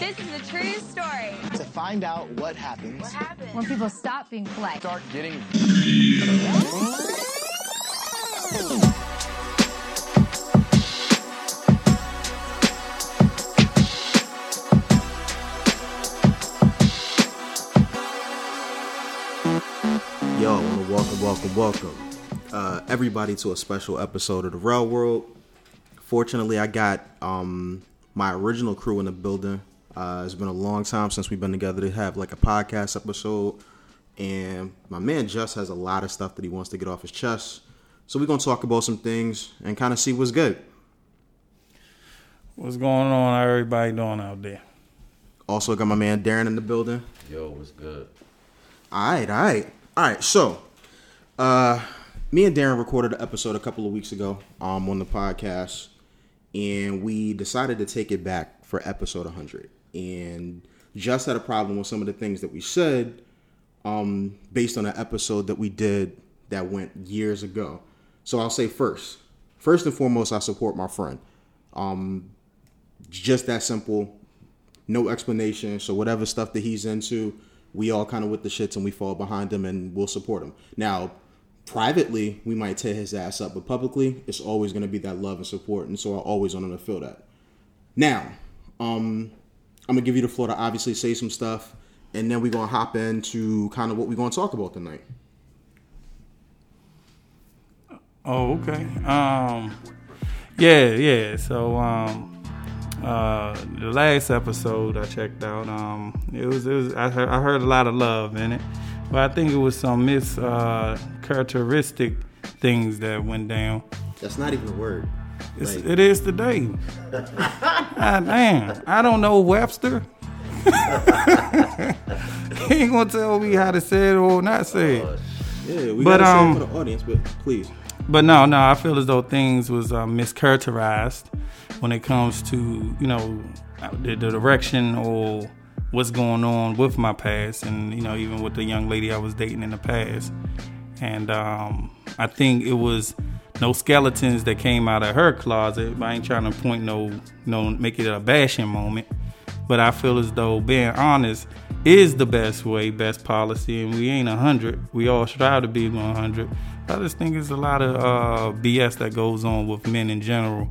This is a true story. to find out what happens What happened? when people stop being polite. start getting Yo, I want to welcome, welcome, welcome uh, everybody to a special episode of the Real World. Fortunately, I got um, my original crew in the building. Uh, it's been a long time since we've been together to have like a podcast episode, and my man Just has a lot of stuff that he wants to get off his chest. So we're gonna talk about some things and kind of see what's good. What's going on? How everybody doing out there? Also got my man Darren in the building. Yo, what's good? All right, all right, all right. So, uh, me and Darren recorded an episode a couple of weeks ago um, on the podcast, and we decided to take it back for episode 100. And just had a problem with some of the things that we said, um, based on an episode that we did that went years ago. So I'll say first, first and foremost, I support my friend. Um, just that simple no explanation. So whatever stuff that he's into, we all kind of with the shits and we fall behind him and we'll support him. Now, privately, we might tear his ass up, but publicly, it's always going to be that love and support, and so I always want him to feel that. Now, um, I'm gonna give you the floor to obviously say some stuff, and then we're gonna hop into kind of what we're gonna talk about tonight. Oh, okay. Um, yeah, yeah. So, um, uh, the last episode I checked out, um, it was, it was. I heard, I heard a lot of love in it, but I think it was some mis uh, characteristic things that went down. That's not even a word. It's, it is today. God damn, I don't know Webster. he ain't gonna tell me how to say it or not say it. yeah, we but, gotta um, say it for the audience, but please. But no, no, I feel as though things was uh, mischaracterized when it comes to you know the, the direction or what's going on with my past, and you know even with the young lady I was dating in the past. And um, I think it was no skeletons that came out of her closet. I ain't trying to point no, no, make it a bashing moment. But I feel as though being honest is the best way, best policy, and we ain't a hundred. We all strive to be one hundred. I just think it's a lot of uh, BS that goes on with men in general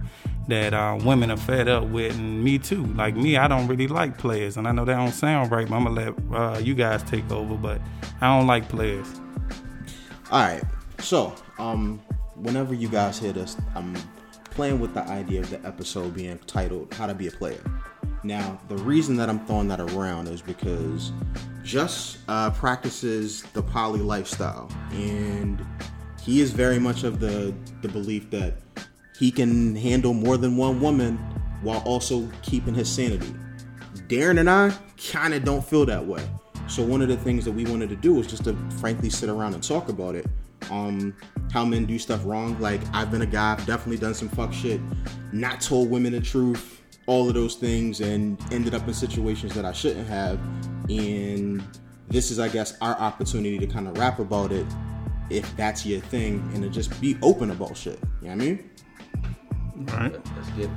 that uh, women are fed up with, and me too. Like me, I don't really like players, and I know that don't sound right. But I'm gonna let uh, you guys take over, but I don't like players. All right. So, um, whenever you guys hear this, I'm playing with the idea of the episode being titled "How to Be a Player." Now, the reason that I'm throwing that around is because Just uh, practices the poly lifestyle, and he is very much of the the belief that he can handle more than one woman while also keeping his sanity. Darren and I kind of don't feel that way. So one of the things that we wanted to do was just to frankly sit around and talk about it. Um, how men do stuff wrong. Like I've been a guy, I've definitely done some fuck shit, not told women the truth, all of those things, and ended up in situations that I shouldn't have. And this is, I guess, our opportunity to kind of rap about it, if that's your thing, and to just be open about shit. You know what I mean? Right? Let's get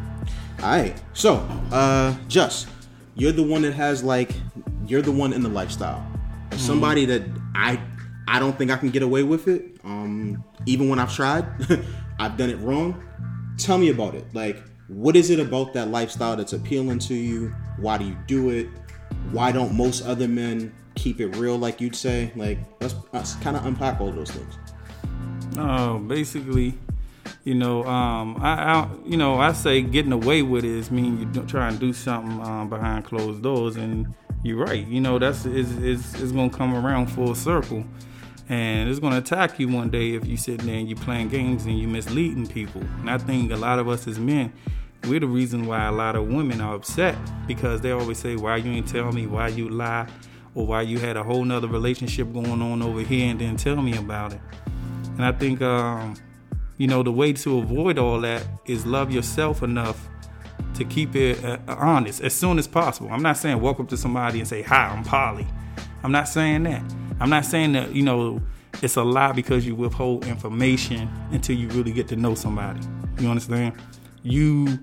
All right. So, uh, just you're the one that has like you're the one in the lifestyle. As somebody that I I don't think I can get away with it. Um, even when I've tried, I've done it wrong. Tell me about it. Like, what is it about that lifestyle that's appealing to you? Why do you do it? Why don't most other men keep it real, like you'd say? Like, let's, let's kind of unpack all those things. Uh, basically, you know, um, I, I, you know, I say getting away with it is mean you try and do something um, behind closed doors, and you're right. You know, that's is is is gonna come around full circle, and it's gonna attack you one day if you sitting there and you playing games and you misleading people. And I think a lot of us as men, we're the reason why a lot of women are upset because they always say, "Why you ain't tell me? Why you lie?" Or why you had a whole nother relationship going on over here and didn't tell me about it. And I think, um, you know, the way to avoid all that is love yourself enough to keep it uh, honest as soon as possible. I'm not saying walk up to somebody and say, Hi, I'm Polly. I'm not saying that. I'm not saying that, you know, it's a lie because you withhold information until you really get to know somebody. You understand? You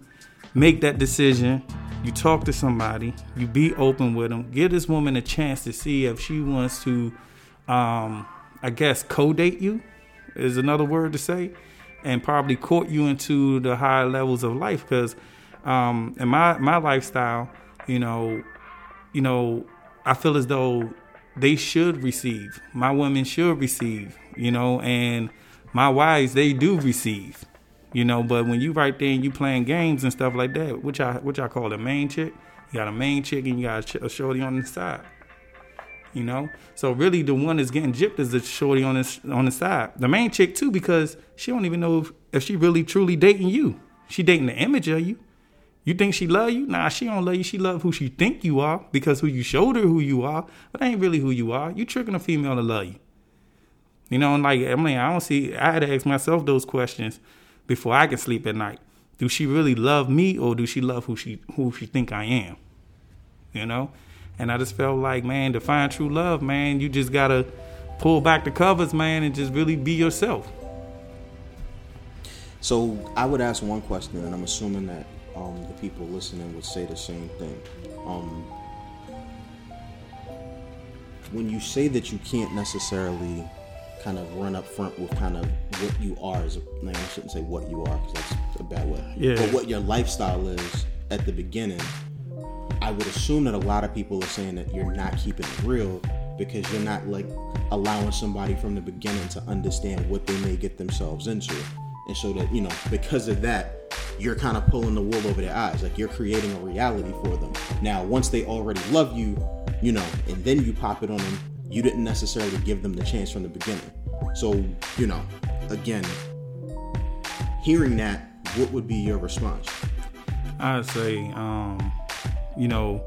make that decision you talk to somebody, you be open with them, give this woman a chance to see if she wants to, um, I guess, co-date you is another word to say, and probably court you into the higher levels of life. Because um, in my my lifestyle, you know, you know, I feel as though they should receive. My women should receive, you know, and my wives they do receive, you know. But when you right there and you playing games and stuff like that, which I which I call a main chick, you got a main chick and you got a shorty on the side, you know. So really, the one that's getting gypped is the shorty on the on the side. The main chick too, because she don't even know if, if she really truly dating you. She dating the image of you. You think she love you? Nah, she don't love you. She love who she think you are because who you showed her who you are, but ain't really who you are. You tricking a female to love you. You know, and like I mean, I don't see. I had to ask myself those questions before I can sleep at night. Do she really love me, or do she love who she who she think I am? You know, and I just felt like, man, to find true love, man, you just gotta pull back the covers, man, and just really be yourself. So I would ask one question, and I'm assuming that um, the people listening would say the same thing. Um, when you say that you can't necessarily kind of run up front with kind of what you are as a, no, I shouldn't say what you are because that's a bad way. Yeah. But what your lifestyle is at the beginning, I would assume that a lot of people are saying that you're not keeping it real because you're not like allowing somebody from the beginning to understand what they may get themselves into. And so that, you know, because of that, you're kind of pulling the wool over their eyes. Like you're creating a reality for them. Now, once they already love you, you know, and then you pop it on them, you didn't necessarily give them the chance from the beginning. So, you know, again, hearing that, what would be your response? I'd say, um, you know,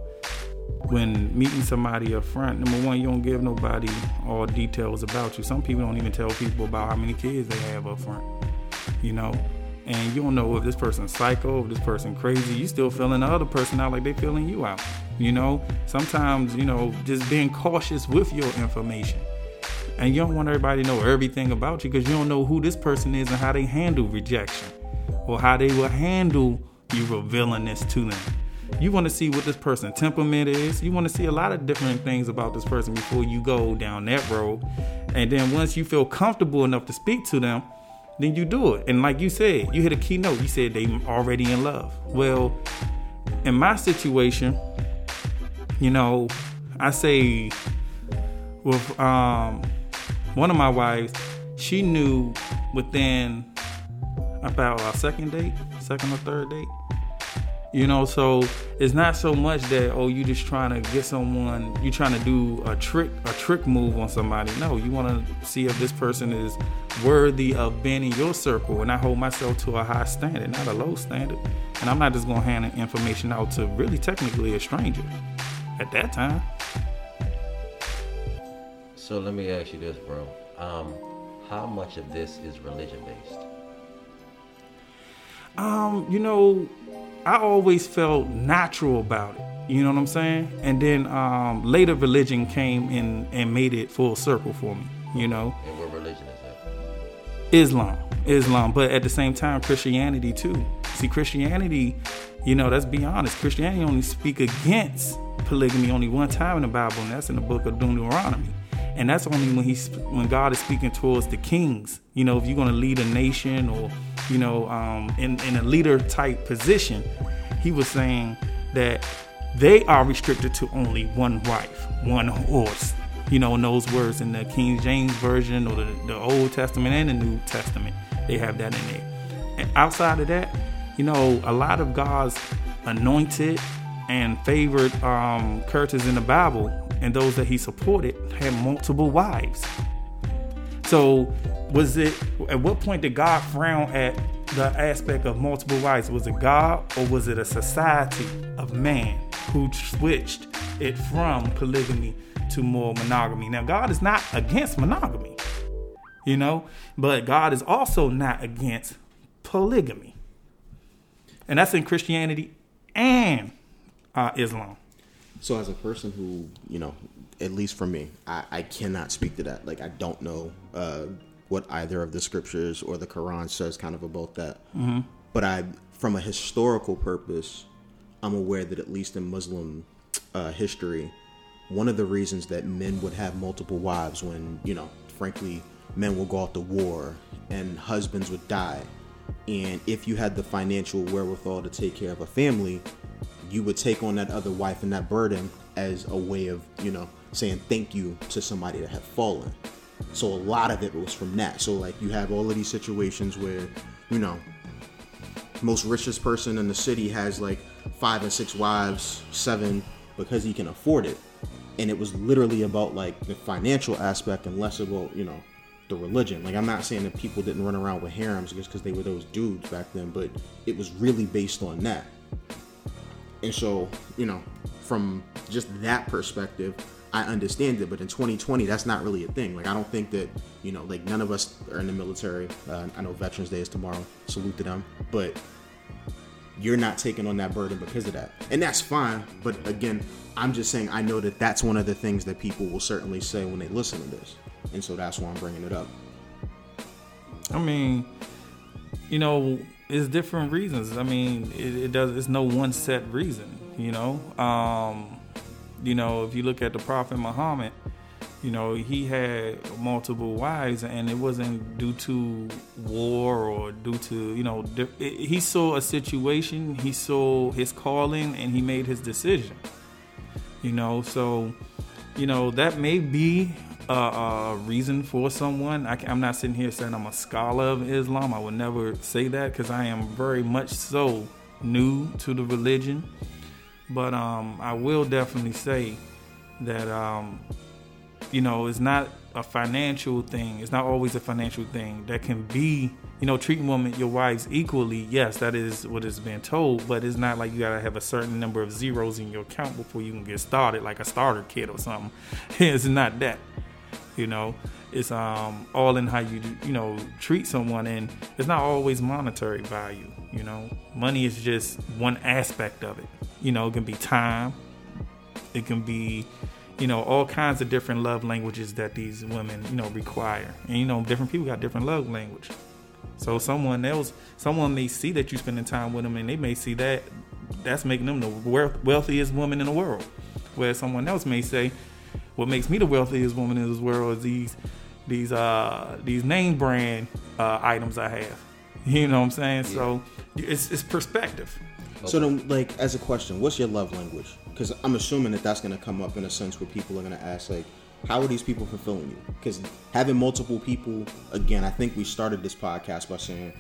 when meeting somebody up front, number one, you don't give nobody all details about you. Some people don't even tell people about how many kids they have up front, you know. And you don't know if this person's psycho, if this person crazy. You still feeling the other person out like they feeling you out. You know, sometimes you know just being cautious with your information, and you don't want everybody to know everything about you because you don't know who this person is and how they handle rejection, or how they will handle you revealing this to them. You want to see what this person's temperament is. You want to see a lot of different things about this person before you go down that road. And then once you feel comfortable enough to speak to them, then you do it. And like you said, you hit a keynote. You said they already in love. Well, in my situation, you know, I say with um one of my wives, she knew within about our second date, second or third date. You know, so it's not so much that oh you just trying to get someone, you trying to do a trick a trick move on somebody. No, you want to see if this person is worthy of being in your circle, and I hold myself to a high standard, not a low standard. And I'm not just gonna hand information out to really technically a stranger at that time. So let me ask you this, bro. Um, how much of this is religion based? Um, you know, I always felt natural about it. You know what I'm saying? And then um, later religion came in and made it full circle for me. You know, And what religion is that? Islam, Islam, but at the same time Christianity too. See, Christianity, you know, let's be honest. Christianity only speak against polygamy only one time in the Bible, and that's in the book of Deuteronomy. And that's only when he's when God is speaking towards the kings. You know, if you're going to lead a nation or you know, um, in in a leader type position, he was saying that they are restricted to only one wife, one horse. You know, in those words in the King James version or the, the Old Testament and the New Testament, they have that in there. And outside of that, you know, a lot of God's anointed and favored um, characters in the Bible and those that he supported had multiple wives. So, was it at what point did God frown at the aspect of multiple wives? Was it God or was it a society of man who switched it from polygamy to more monogamy? Now, God is not against monogamy, you know, but God is also not against polygamy. And that's in Christianity and uh, Islam. So, as a person who, you know, at least for me, I, I cannot speak to that. Like, I don't know uh, what either of the scriptures or the Quran says kind of about that. But I, from a historical purpose, I'm aware that at least in Muslim uh, history, one of the reasons that men would have multiple wives when, you know, frankly, men will go out to war and husbands would die. And if you had the financial wherewithal to take care of a family, you would take on that other wife and that burden as a way of, you know, saying thank you to somebody that had fallen. So a lot of it was from that. So like you have all of these situations where, you know, most richest person in the city has like five and six wives, seven, because he can afford it. And it was literally about like the financial aspect and less about, you know, the religion. Like I'm not saying that people didn't run around with harems just because they were those dudes back then, but it was really based on that. And so, you know, from just that perspective, I understand it. But in 2020, that's not really a thing. Like I don't think that, you know, like none of us are in the military. Uh, I know Veterans Day is tomorrow. Salute to them. But you're not taking on that burden because of that. And that's fine. But again, I'm just saying I know that that's one of the things that people will certainly say when they listen to this. And so that's why I'm bringing it up. I mean, you know, it's different reasons. I mean, it, it does. It's no one set reason. You know, um, you know, if you look at the Prophet Muhammad, you know, he had multiple wives, and it wasn't due to war or due to you know. He saw a situation, he saw his calling, and he made his decision. You know, so you know that may be a, a reason for someone. I, am not sitting here saying I'm a scholar of Islam. I would never say that because I am very much so new to the religion. But um, I will definitely say that um, you know it's not a financial thing. It's not always a financial thing. That can be, you know, treating women, your wives equally. Yes, that is what is being told, but it's not like you gotta have a certain number of zeros in your account before you can get started, like a starter kit or something. it's not that. You know, it's um all in how you you know treat someone, and it's not always monetary value. You know, money is just one aspect of it. You know, it can be time. It can be you know all kinds of different love languages that these women you know require and you know different people got different love language so someone else someone may see that you're spending time with them and they may see that that's making them the wealthiest woman in the world where someone else may say what makes me the wealthiest woman in this world is these these uh these name brand uh items i have you know what i'm saying yeah. so it's it's perspective so then like as a question what's your love language because I'm assuming that that's going to come up in a sense where people are going to ask like, how are these people fulfilling you? Because having multiple people, again, I think we started this podcast by saying,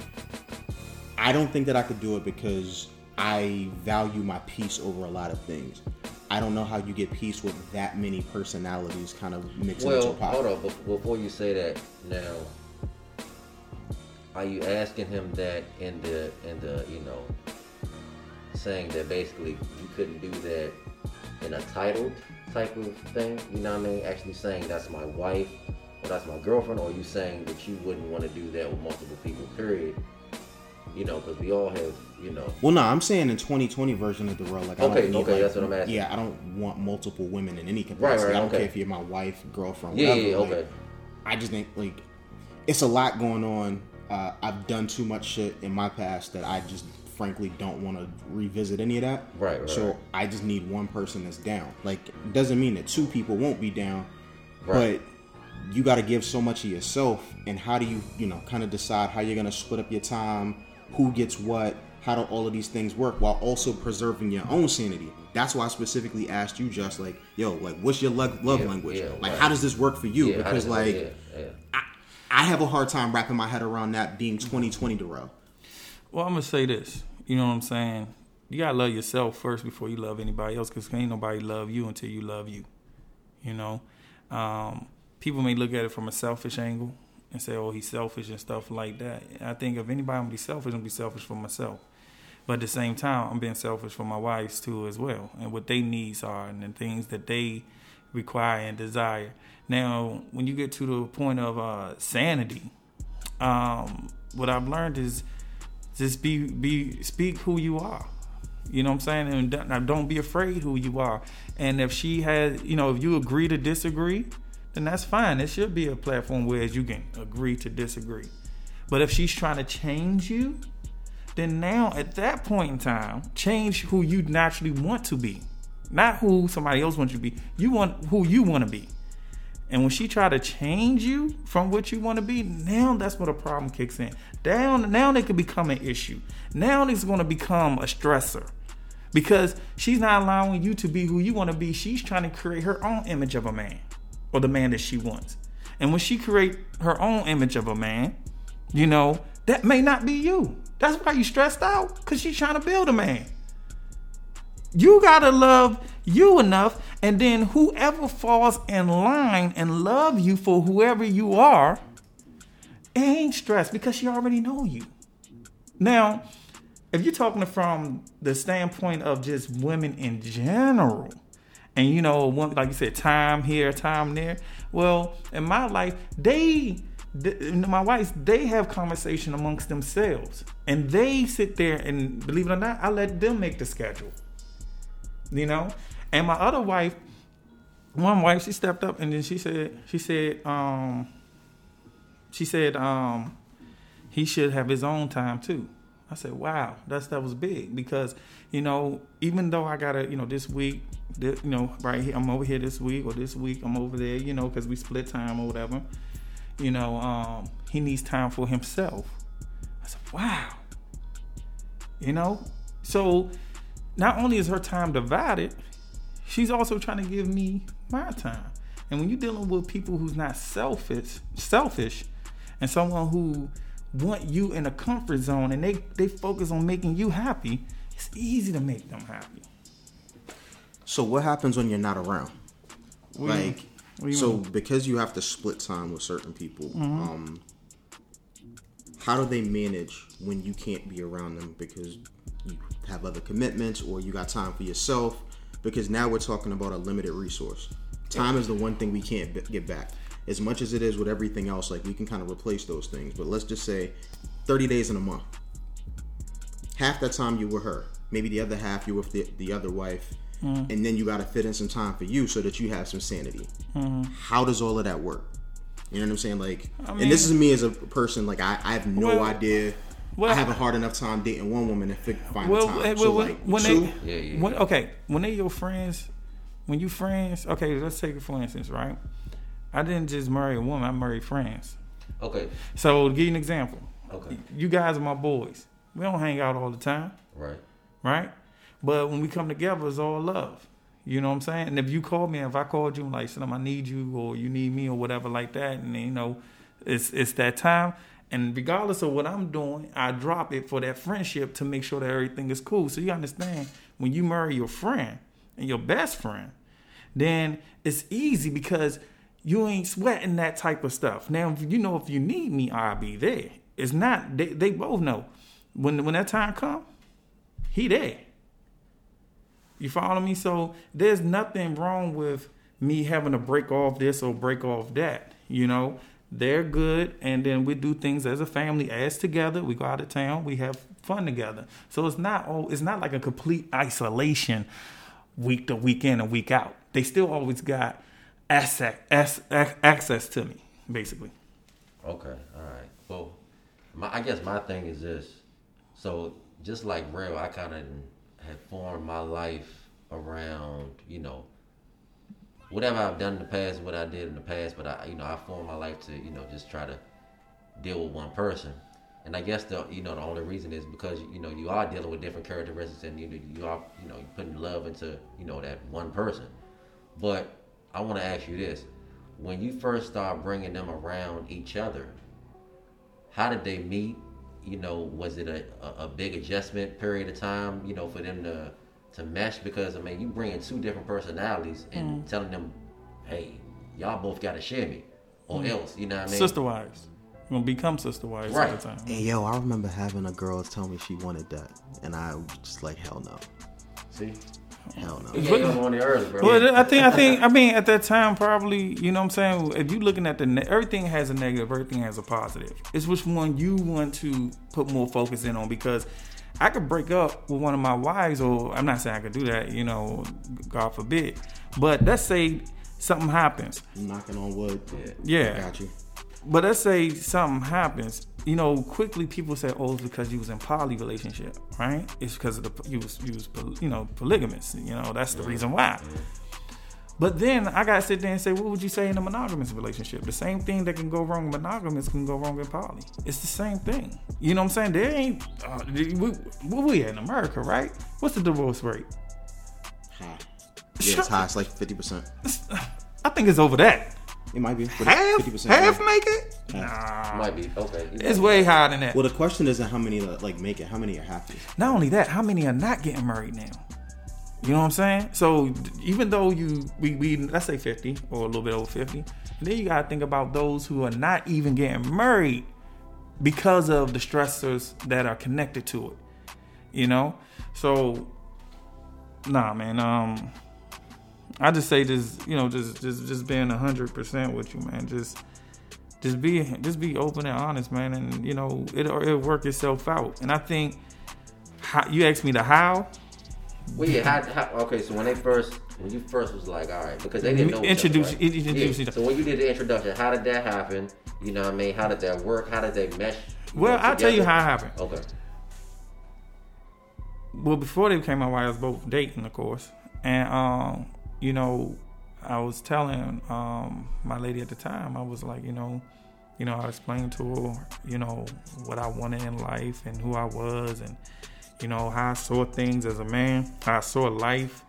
I don't think that I could do it because I value my peace over a lot of things. I don't know how you get peace with that many personalities kind of mixed well, into a pot. Hold on, before you say that, now, are you asking him that in the in the you know saying that basically you couldn't do that in a titled type of thing. You know what I mean? Actually saying that's my wife or that's my girlfriend, or you saying that you wouldn't want to do that with multiple people. Period. You know, because we all have, you know. Well, no, I'm saying in 2020 version of the world, like I okay, don't need, okay, like, that's what I'm asking. Yeah, I don't want multiple women in any capacity. Right, right, I don't okay. care if you're my wife, girlfriend, yeah, whatever. yeah, like, okay. I just think like it's a lot going on. Uh, I've done too much shit in my past that I just frankly don't want to revisit any of that. Right, right. So I just need one person that's down. Like, doesn't mean that two people won't be down, Right. but you got to give so much of yourself. And how do you, you know, kind of decide how you're going to split up your time, who gets what, how do all of these things work while also preserving your own sanity? That's why I specifically asked you, just like, yo, like, what's your love, love Yeah, language? yeah, like, right. how does this work for you? Yeah, because, like, yeah, yeah. I, I have a hard time wrapping my head around that being 2020 Darrell. Well, I'm gonna say this. You know what I'm saying? You gotta love yourself first before you love anybody else, because ain't nobody love you until you love you. You know, um, people may look at it from a selfish angle and say, "Oh, he's selfish" and stuff like that. I think if anybody gonna be selfish, I'm gonna be selfish for myself. But at the same time, I'm being selfish for my wives too as well, and what their needs are and the things that they require and desire. Now, when you get to the point of uh, sanity, um, what I've learned is just be be speak who you are. You know what I'm saying? And don't- don't be afraid who you are. And if she has, you know, if you agree to disagree, then that's fine. It should be a platform where you can agree to disagree. But if she's trying to change you, then now at that point in time, change who you naturally want to be. Not who somebody else wants you to be. You want who you want to be. And when she try to change you from what you want to be, now that's where the problem kicks in. Down now they could become an issue. Now it's going to become a stressor because she's not allowing you to be who you want to be. She's trying to create her own image of a man or the man that she wants. And when she create her own image of a man, you know that may not be you. That's why you stressed out because she's trying to build a man. You gotta love you enough, and then whoever falls in line and love you for whoever you are, ain't stressed because she already know you. Now, if you're talking from the standpoint of just women in general, and you know, like you said, time here, time there. Well, in my life, they, th- my wife, they have conversation amongst themselves, and they sit there and believe it or not, I let them make the schedule. You know, and my other wife, one wife, she stepped up and then she said, she said, um, she said, um, he should have his own time too. I said, wow, that's that was big because you know even though I gotta you know this week, this, you know right here I'm over here this week or this week I'm over there, you know because we split time or whatever. You know, um, he needs time for himself. I said, wow. You know, so not only is her time divided, she's also trying to give me my time. And when you're dealing with people who's not selfish, selfish, and someone who want you in a comfort zone and they they focus on making you happy, it's easy to make them happy. So what happens when you're not around? What do you- like, you so mean? Mm-hmm. because you have to split time with certain people, um, how do they manage when you can't be around them because you have other commitments or you got time for yourself? Because now we're talking about a limited resource. Time is the one thing we can't b- get back. As much as it is with everything else, like we can kind of replace those things. But let's just say 30 days in a month. Half that time you were her. Maybe the other half you were with the, the other wife. Mm-hmm. And then you got to fit in some time for you so that you have some sanity. Mm-hmm. How does all of that work? You know what I'm saying? Like, and this is me as a person. Like, I, I have no Well- idea. Well, I have a hard enough time dating one woman and fi- find Well, time. eh, so well, like, when two, they, Yeah, yeah. When, okay, when they your friends, when you friends, okay, let's take it for instance, right? I didn't just marry a woman; I married friends. Okay. So to give you an example, Okay. you guys are my boys. We don't hang out all the time, Right. right? But when we come together, it's all love. You know what I'm saying? And if you call me, if I called you like, "Son, I need you," or you need me, or whatever like that, and you know, it's it's that time. And regardless of what I'm doing, I drop it for that friendship to make sure that everything is cool. So you understand when you marry your friend and your best friend, then it's easy because you ain't sweating that type of stuff. Now, you know if you need me, I'll be there. It's not. They, they both know when when that time come, he there. You follow me? So there's nothing wrong with me having to break off this or break off that. You know, they're good, and then we do things as a family, as together. We go out of town, we have fun together. So it's not oh, it's not like a complete isolation, week to week in and week out. They still always got access access to me, basically. Okay, all right. Well, my, I guess my thing is this. So just like real, I kind of had formed my life around, you know, whatever I've done in the past, what I did in the past. But I, you know, I formed my life to, you know, just try to deal with one person. And I guess the, you know, the only reason is because you know you are dealing with different characteristics, and you know, you are, you know, putting love into, you know, that one person. But I want to ask you this: when you first start bringing them around each other, how did they meet? You know, was it a, a big adjustment period of time? You know, for them to to mesh because I mean, you bringing two different personalities and mm. telling them, hey, y'all both got to share me, or mm. else, you know what I mean? Sister wives. We're gonna become sister wives all Right. the time. Hey yo, I remember having a girl tell me she wanted that, and I was just like, hell no, See, hell no. you gave them on the early, bro. Well, I think I think I mean at that time probably you know what I'm saying if you looking at the ne- everything has a negative everything has a positive it's which one you want to put more focus in on because I could break up with one of my wives or I'm not saying I could do that you know God forbid but let's say something happens I'm knocking on wood. Yeah. I got you. but let's say something happens you know, quickly people say, "Oh, it's because you was in poly relationship, right? It's because of the you was you was you know polygamous. You know, that's the reason why." But then I gotta sit there and say, what would you say in a monogamous relationship? The same thing that can go wrong in monogamous can go wrong in poly. It's the same thing. You know what I'm saying? There ain't uh, we, we in America, right? What's the divorce rate? High. Yeah, it's high. It's like fifty percent. I think it's over that. It might be Half, 50%. half yeah. make it? Half. Might be okay. It's way higher than that. Well, the question isn't how many like make it. How many are happy? Not only that, how many are not getting married now? You know what I'm saying? So even though you we, we let's say 50 or a little bit over 50, then you gotta think about those who are not even getting married because of the stressors that are connected to it. You know? So nah man, um I just say just you know, just just just being hundred percent with you, man. Just just be just be open and honest, man, and you know, it it'll work itself out. And I think how, you asked me the how, Well, yeah. How, how, okay, so when they first, when you first was like, all right, because they didn't know. Introduce- other, right? introduce Yeah. So when you did the introduction, how did that happen? You know what I mean? How did that work? How did they mesh? Well, I'll tell you how it happened. Okay. well before they became my wife, I was both dating, of course, and um, you know, I was telling um my lady at the time, I was like, you know, you know, I explained to her, you know, what I wanted in life and who I was, and you know how I saw things as a man, how I saw life.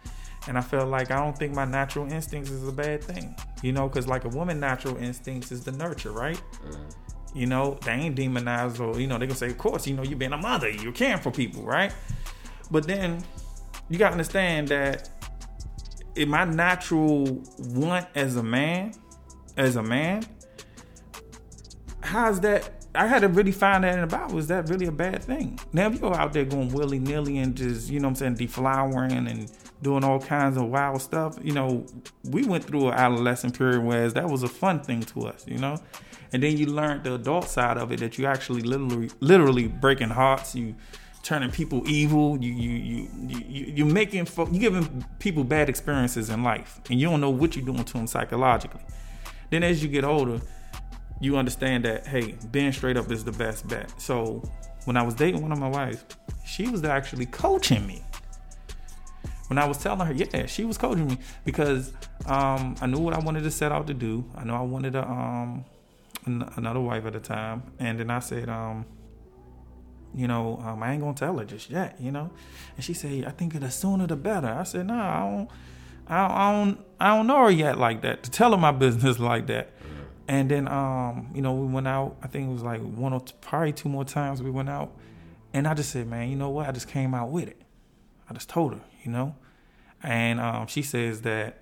And I felt like I don't think my natural instincts is a bad thing, you know, because like a woman, natural instincts is the nurture, right? Mm. You know, they ain't demonized or, you know, they can say, of course, you know, you being a mother, you're caring for people, right? But then you gotta understand that in my natural want as a man, as a man, how's that? I had to really find that in the Bible. Is that really a bad thing? Now, if you're out there going willy nilly and just, you know what I'm saying, deflowering and doing all kinds of wild stuff, you know, we went through an adolescent period where that was a fun thing to us, you know? And then you learned the adult side of it that you actually literally, literally breaking hearts. You turning people evil. You you you you you making fo- you giving people bad experiences in life, and you don't know what you're doing to them psychologically. Then as you get older, you understand that hey, being straight up is the best bet. So when I was dating one of my wives, she was actually coaching me. When I was telling her, yeah, she was coaching me because um, I knew what I wanted to set out to do. I know I wanted a, um, an- another wife at the time, and then I said, um, you know, um, I ain't gonna tell her just yet, you know. And she said, I think the sooner the better. I said, Nah, I don't, I don't, I don't, I don't know her yet like that to tell her my business like that. And then, um, you know, we went out. I think it was like one or t- probably two more times we went out, and I just said, man, you know what? I just came out with it. I just told her, you know, and um, she says that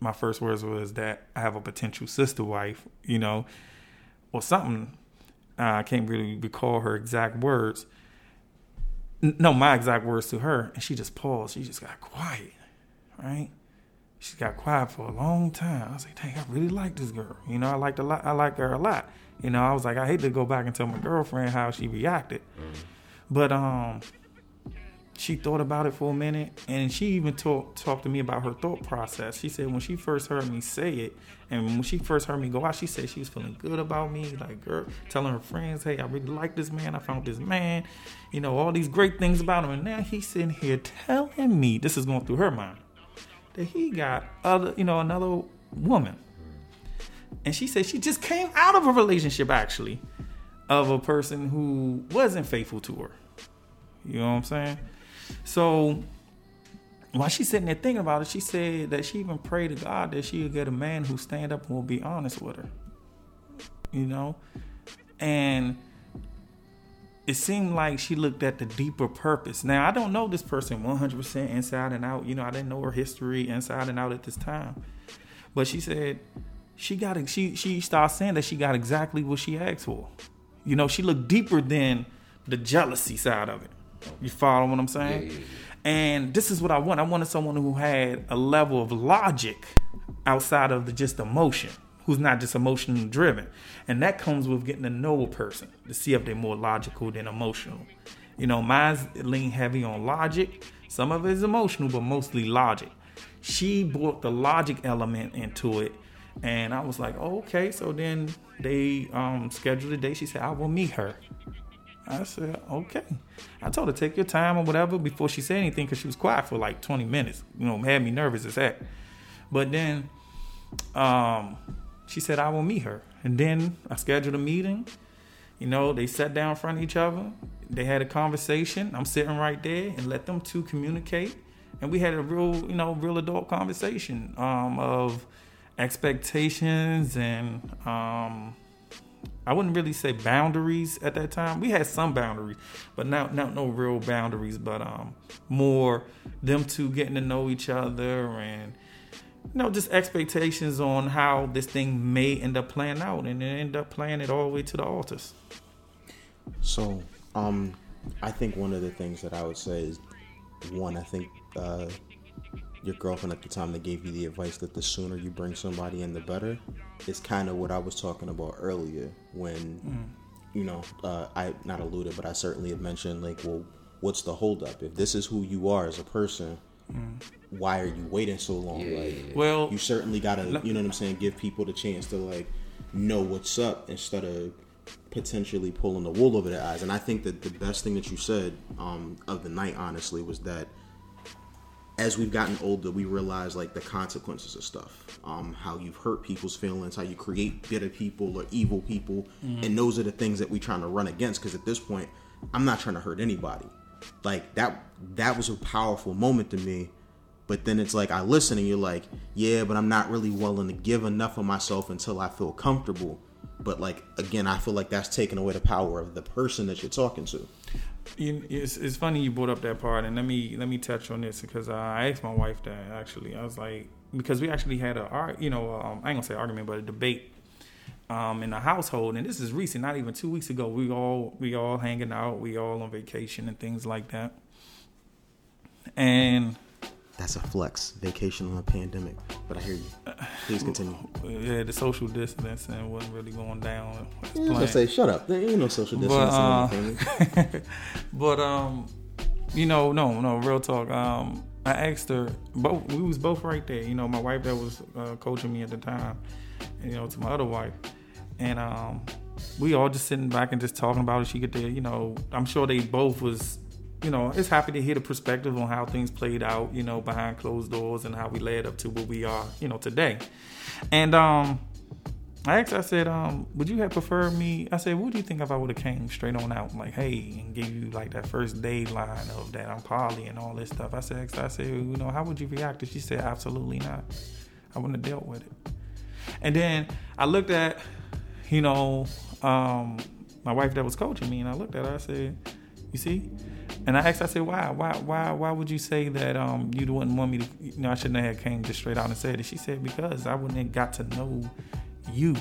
my first words was that I have a potential sister wife, you know, or something. Uh, I can't really recall her exact words. N- No, my exact words to her, and she just paused. She just got quiet, right? She got quiet for a long time. I was like, dang, I really like this girl. You know, I liked a lot. I like her a lot. You know, I was like, I hate to go back and tell my girlfriend how she reacted, but um, she thought about it for a minute, and she even talked talked to me about her thought process. She said when she first heard me say it, and when she first heard me go out, she said she was feeling good about me, like girl, telling her friends, "Hey, I really like this man. I found this man, you know, all these great things about him." And now he's sitting here telling me this is going through her mind that he got other, you know, another woman, and she said she just came out of a relationship actually of a person who wasn't faithful to her. You know what I'm saying? So while she's sitting there thinking about it, she said that she even prayed to God that she would get a man who stand up and will be honest with her. You know? And it seemed like she looked at the deeper purpose. Now I don't know this person 100% inside and out. You know, I didn't know her history inside and out at this time. But she said she got she she started saying that she got exactly what she asked for. You know, she looked deeper than the jealousy side of it. You follow what I'm saying? Yeah, yeah, yeah. And this is what I want. I wanted someone who had a level of logic outside of the just emotion, who's not just emotionally driven. And that comes with getting to know a person to see if they're more logical than emotional. You know, mine's lean heavy on logic. Some of it is emotional, but mostly logic. She brought the logic element into it And I was like, oh, okay. So then they um, scheduled a date. She said, I will meet her. I said, okay. I told her, take your time or whatever before she said anything because she was quiet for like 20 minutes. You know, had me nervous as heck. But then um, she said, I will meet her. And then I scheduled a meeting. You know, they sat down in front of each other. They had a conversation. I'm sitting right there and let them two communicate. And we had a real, you know, real adult conversation um, of expectations and um, I wouldn't really say boundaries at that time. We had some boundaries, but not not no real boundaries, but um more them two getting to know each other and you know just expectations on how this thing may end up playing out and then end up playing it all the way to the altars. So, um, I think one of the things that I would say is one. I think uh, your girlfriend at the time that gave you the advice that the sooner you bring somebody in, the better. Is kind of what I was talking about earlier when, mm. you know, uh, I not alluded, but I certainly had mentioned like, well, what's the holdup? If this is who you are as a person, mm. Why are you waiting so long? Yeah, like, yeah, yeah. well, you certainly gotta, you know what I'm saying, give people the chance to like know what's up instead of potentially pulling the wool over their eyes. And I think that the best thing that you said um, of the night, honestly, was that as we've gotten older, we realize like the consequences of stuff. Um, how you've hurt people's feelings, how you create bitter people or evil people, mm-hmm. and those are the things that we're trying to run against. Because at this point, I'm not trying to hurt anybody. Like that, that was a powerful moment to me. But then it's like I listen and you're like, yeah, but I'm not really willing to give enough of myself until I feel comfortable. But like again, I feel like that's taking away the power of the person that you're talking to it's, it's funny you brought up that part, and let me let me touch on this because I asked my wife that actually. I was like, because we actually had a you know um, I ain't gonna say argument, but a debate um, in the household, and this is recent, not even two weeks ago. We all we all hanging out, we all on vacation and things like that, and that's a flex. Vacation on a pandemic. But I hear you. Please continue. Yeah, the social distancing wasn't really going down. Yeah, I say, shut up. There ain't no social distancing. But, uh, but um, you know, no, no, real talk. Um, I asked her. Both we was both right there. You know, my wife that was uh, coaching me at the time. And, you know, to my other wife, and um, we all just sitting back and just talking about it. She could, there, you know, I'm sure they both was you know, it's happy to hear the perspective on how things played out, you know, behind closed doors and how we led up to where we are, you know, today. And um I asked, I said, um, would you have preferred me? I said, what do you think if I would have came straight on out, like, hey, and gave you like that first day line of that I'm poly and all this stuff? I said, I said, you know, how would you react? And she said, absolutely not. I wouldn't have dealt with it. And then I looked at, you know, um, my wife that was coaching me, and I looked at her. I said, you see, and I asked, I said, why, why, why, why would you say that um you wouldn't want me to? You know, I shouldn't have came just straight out and said it. She said because I wouldn't have got to know you.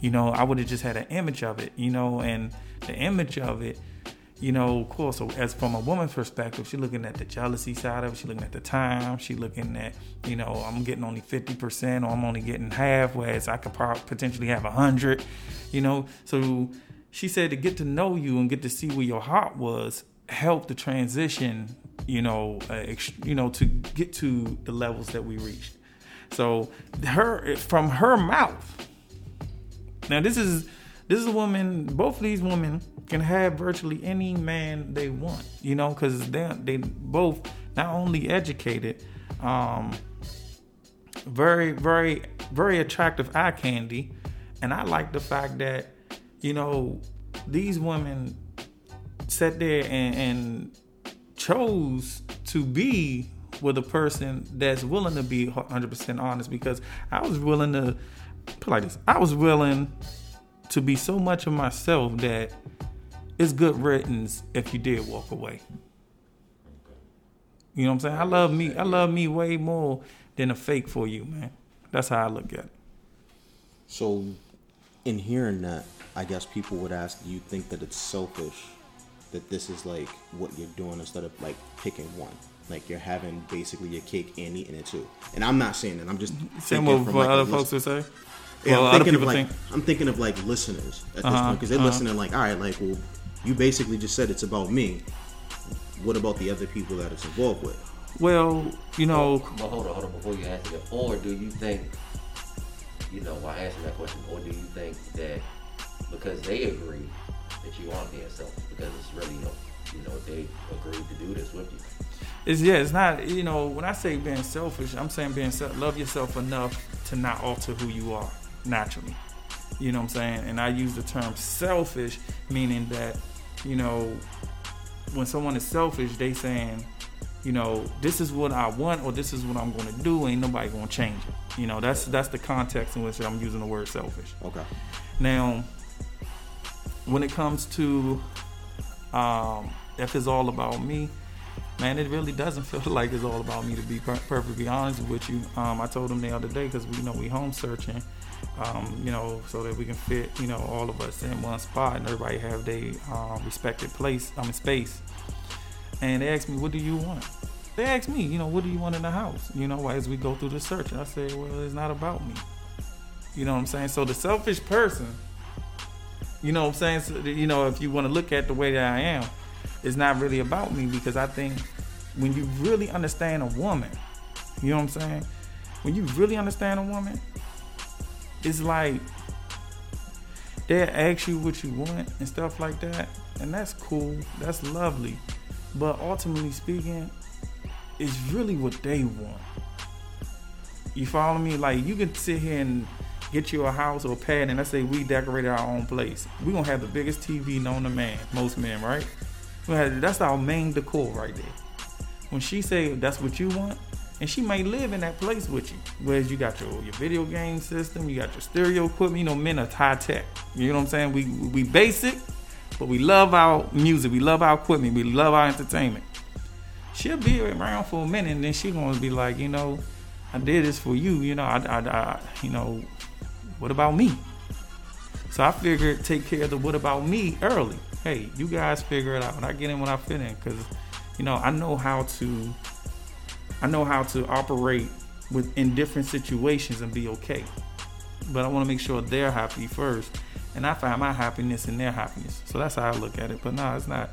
You know, I would have just had an image of it. You know, and the image of it. You know, of course, so as from a woman's perspective, she's looking at the jealousy side of it. She's looking at the time. She's looking at, you know, I'm getting only 50% or I'm only getting half, whereas I could probably potentially have a 100, you know. So she said to get to know you and get to see where your heart was help the transition, you know, uh, you know, to get to the levels that we reached. So her from her mouth. Now this is this is a woman. Both of these women can have virtually any man they want, you know, because they they both not only educated, um, very very very attractive eye candy, and I like the fact that you know these women sat there and, and chose to be with a person that's willing to be 100% honest because I was willing to put like this I was willing to be so much of myself that it's good riddance if you did walk away. You know what I'm saying? I love me. I love me way more than a fake for you, man. That's how I look at it. So, in hearing that, I guess people would ask, do you think that it's selfish that this is like what you're doing instead of like picking one. Like you're having basically your cake and eating it too. And I'm not saying that. I'm just saying what, what like other folks would say. Yeah, well, I'm thinking of like think. I'm thinking of like listeners at this uh-huh, point because they're uh-huh. listening. Like, all right, like, well, you basically just said it's about me. What about the other people that it's involved with? Well, you know. Well, hold on, hold on. Before you answer that, or do you think you know, while answering that question, or do you think that because they agree that you aren't being selfish because it's really, you know, they agreed to do this with you? It's yeah, it's not. You know, when I say being selfish, I'm saying being se- love yourself enough to not alter who you are naturally. You know what I'm saying? And I use the term selfish, meaning that, you know, when someone is selfish, they saying, you know, this is what I want or this is what I'm going to do. Ain't nobody going to change it. You know, that's that's the context in which I'm using the word selfish. Okay. Now, when it comes to um, if it's all about me, man, it really doesn't feel like it's all about me. To be per- perfectly honest with you, um, I told him the other day because we you know we home searching, um, you know, so that we can fit you know all of us in one spot and everybody have their um, respected place, I mean space. And they asked me, "What do you want?" They asked me, you know, "What do you want in the house?" You know, as we go through the search, and I said, "Well, it's not about me." You know what I'm saying? So the selfish person, you know what I'm saying? So, you know, if you want to look at the way that I am, it's not really about me because I think when you really understand a woman, you know what I'm saying? When you really understand a woman, it's like they ask you what you want and stuff like that, and that's cool, that's lovely. But ultimately speaking, it's really what they want. You follow me? Like you can sit here and get you a house or a pad, and let's say we decorated our own place. We gonna have the biggest TV known to man, most men, right? Have, that's our main decor right there. When she say that's what you want, and she may live in that place with you. Whereas you got your your video game system, you got your stereo equipment. You know, men are high tech. You know what I'm saying? We we basic, but we love our music. We love our equipment. We love our entertainment. She'll be around for a minute, and then she gonna be like, you know, I did this for you. You know, I, I, I you know, what about me? So I figured take care of the what about me early. Hey, you guys figure it out. When I get in when I fit in because, you know, I know how to. I know how to operate with in different situations and be okay. But I want to make sure they're happy first, and I find my happiness in their happiness. So that's how I look at it. But no, it's not.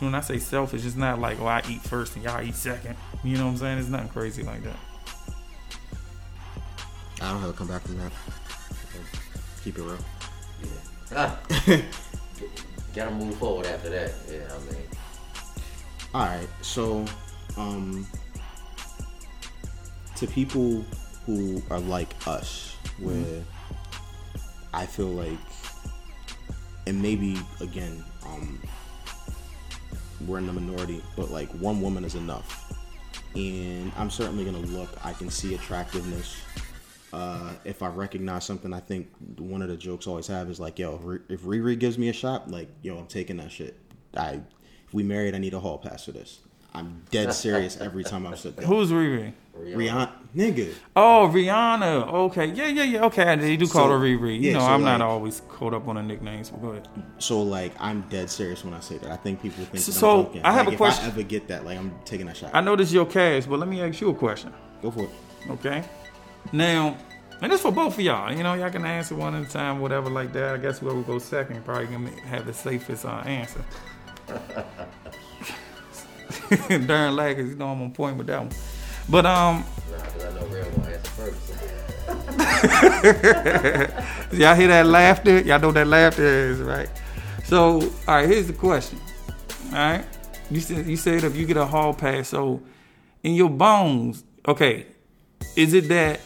When I say selfish, it's not like oh I eat first and y'all eat second. You know what I'm saying? It's nothing crazy like that. I don't have to come back from that. Keep it real. Yeah. Ah. Gotta move forward after that. Yeah, I mean, All right. So, um, to people who are like us, where I feel like, and maybe again, um, we're in the minority, but like one woman is enough. And I'm certainly gonna look. I can see attractiveness. Uh, if I recognize something, I think one of the jokes I always have is like, "Yo, if Riri gives me a shot, like, yo, I'm taking that shit. I, if we married, I need a hall pass for this. I'm dead serious every time I'm sitting. Who's Riri? Rihanna, nigga. Oh, Rihanna. Okay, yeah, yeah, yeah. Okay, they do call So, her Riri. You yeah, know, so, I'm not always caught up on the nicknames. But go ahead. So like, I'm dead serious when I say that. I think people think that So, I'm joking. I have Like, a if question. I ever get that, like, I'm taking that shot. I know this is your cash, but let me ask you a question. Go for it. Okay. Now, and this for both of y'all. You know, y'all can answer one at a time, whatever like that. I guess whoever goes second probably gonna have the safest uh, answer. Darn lag, 'cause you know I'm on point with that one. But um, nah, because I know real answer first. y'all hear that laughter? Y'all know what that laughter is, right? So, all right, here's the question. All right, you said you said if you get a hall pass, so in your bones, okay, is it that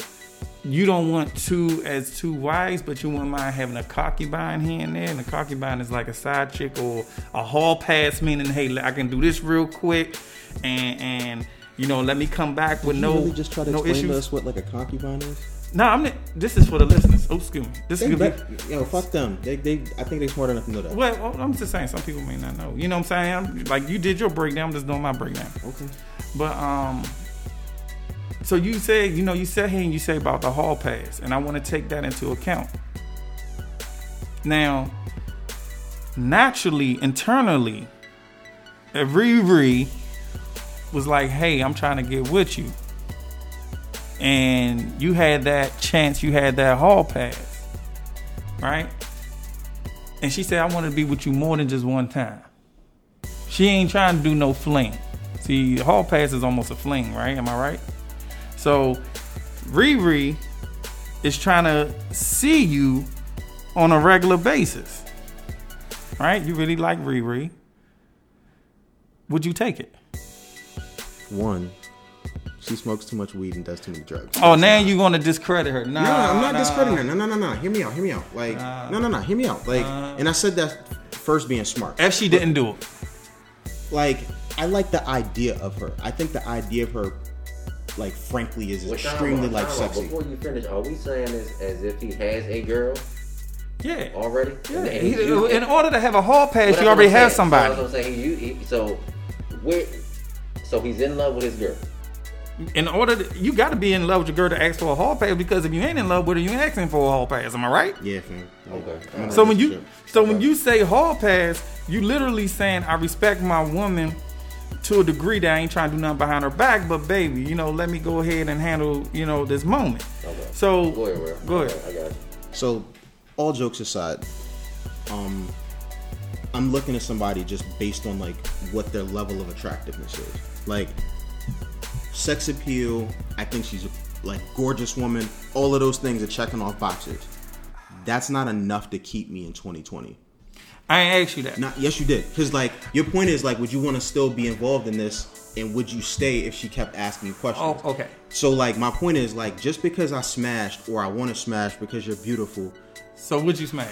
you don't want two as two wives, but you wouldn't mind having a concubine here and there, and a concubine is like a side chick or a hall pass, meaning hey, I can do this real quick, and and you know let me come back with you no really just try to no explain issues. to us what like a concubine is? No, I'm. Not, this is for the listeners. Oh, excuse me. This is They, gonna be. yo, fuck them. They, they, I think they're smart enough to know that. Well, well, I'm just saying some people may not know. You know what I'm saying? I'm, like you did your breakdown, I'm just doing my breakdown. Okay. But um, so you say, you know, you said here and you say about the hall pass, and I want to take that into account. Now, naturally, internally, Riri was like, "Hey, I'm trying to get with you," and you had that chance, you had that hall pass, right? And she said, "I want to be with you more than just one time." She ain't trying to do no fling. See, hall pass is almost a fling, right? Am I right? So, Riri is trying to see you on a regular basis. Right? You really like Riri. Would you take it? One, she smokes too much weed and does too many drugs. Oh, now you're gonna discredit her. Nah, No, I'm not nah. discrediting her. No, no, no, no. Hear me out. Hear me out. Like, no, no, no. Hear me out. Like, and I said that first being smart. If she didn't do it. Like, I like the idea of her. I think the idea of her, like, frankly, is Well, time extremely like time sexy. Before you finish, are we saying this as if he has a girl Yeah. already? Yeah. And- and He- he's used- in order to have a hall pass, Well, you what already have saying. somebody. So, I'm saying. He, he, so, where, so he's in love with his girl. in order to, you got to be in love with your girl to ask for a hall pass because if you ain't in love with her, you ain't asking for a hall pass. Am I right? Yeah, fam. Okay. I'm in a So when you relationship. so when you say hall pass, you literally saying I respect my woman to a degree that I ain't trying to do nothing behind her back, but baby, you know, let me go ahead and handle you know this moment. Okay. So Go ahead, Will. Go ahead. I got you. So, all jokes aside, um, I'm looking at somebody just based on like what their level of attractiveness is. Like, sex appeal. I think she's a like gorgeous woman. All of those things are checking off boxes. That's not enough to keep me in 2020. I ain't asked you that. Not yes, you did. Because like your point is like, would you want to still be involved in this, and would you stay if she kept asking you questions? Oh, okay. So like my point is like just because I smashed or I want to smash because you're beautiful, So would you smash?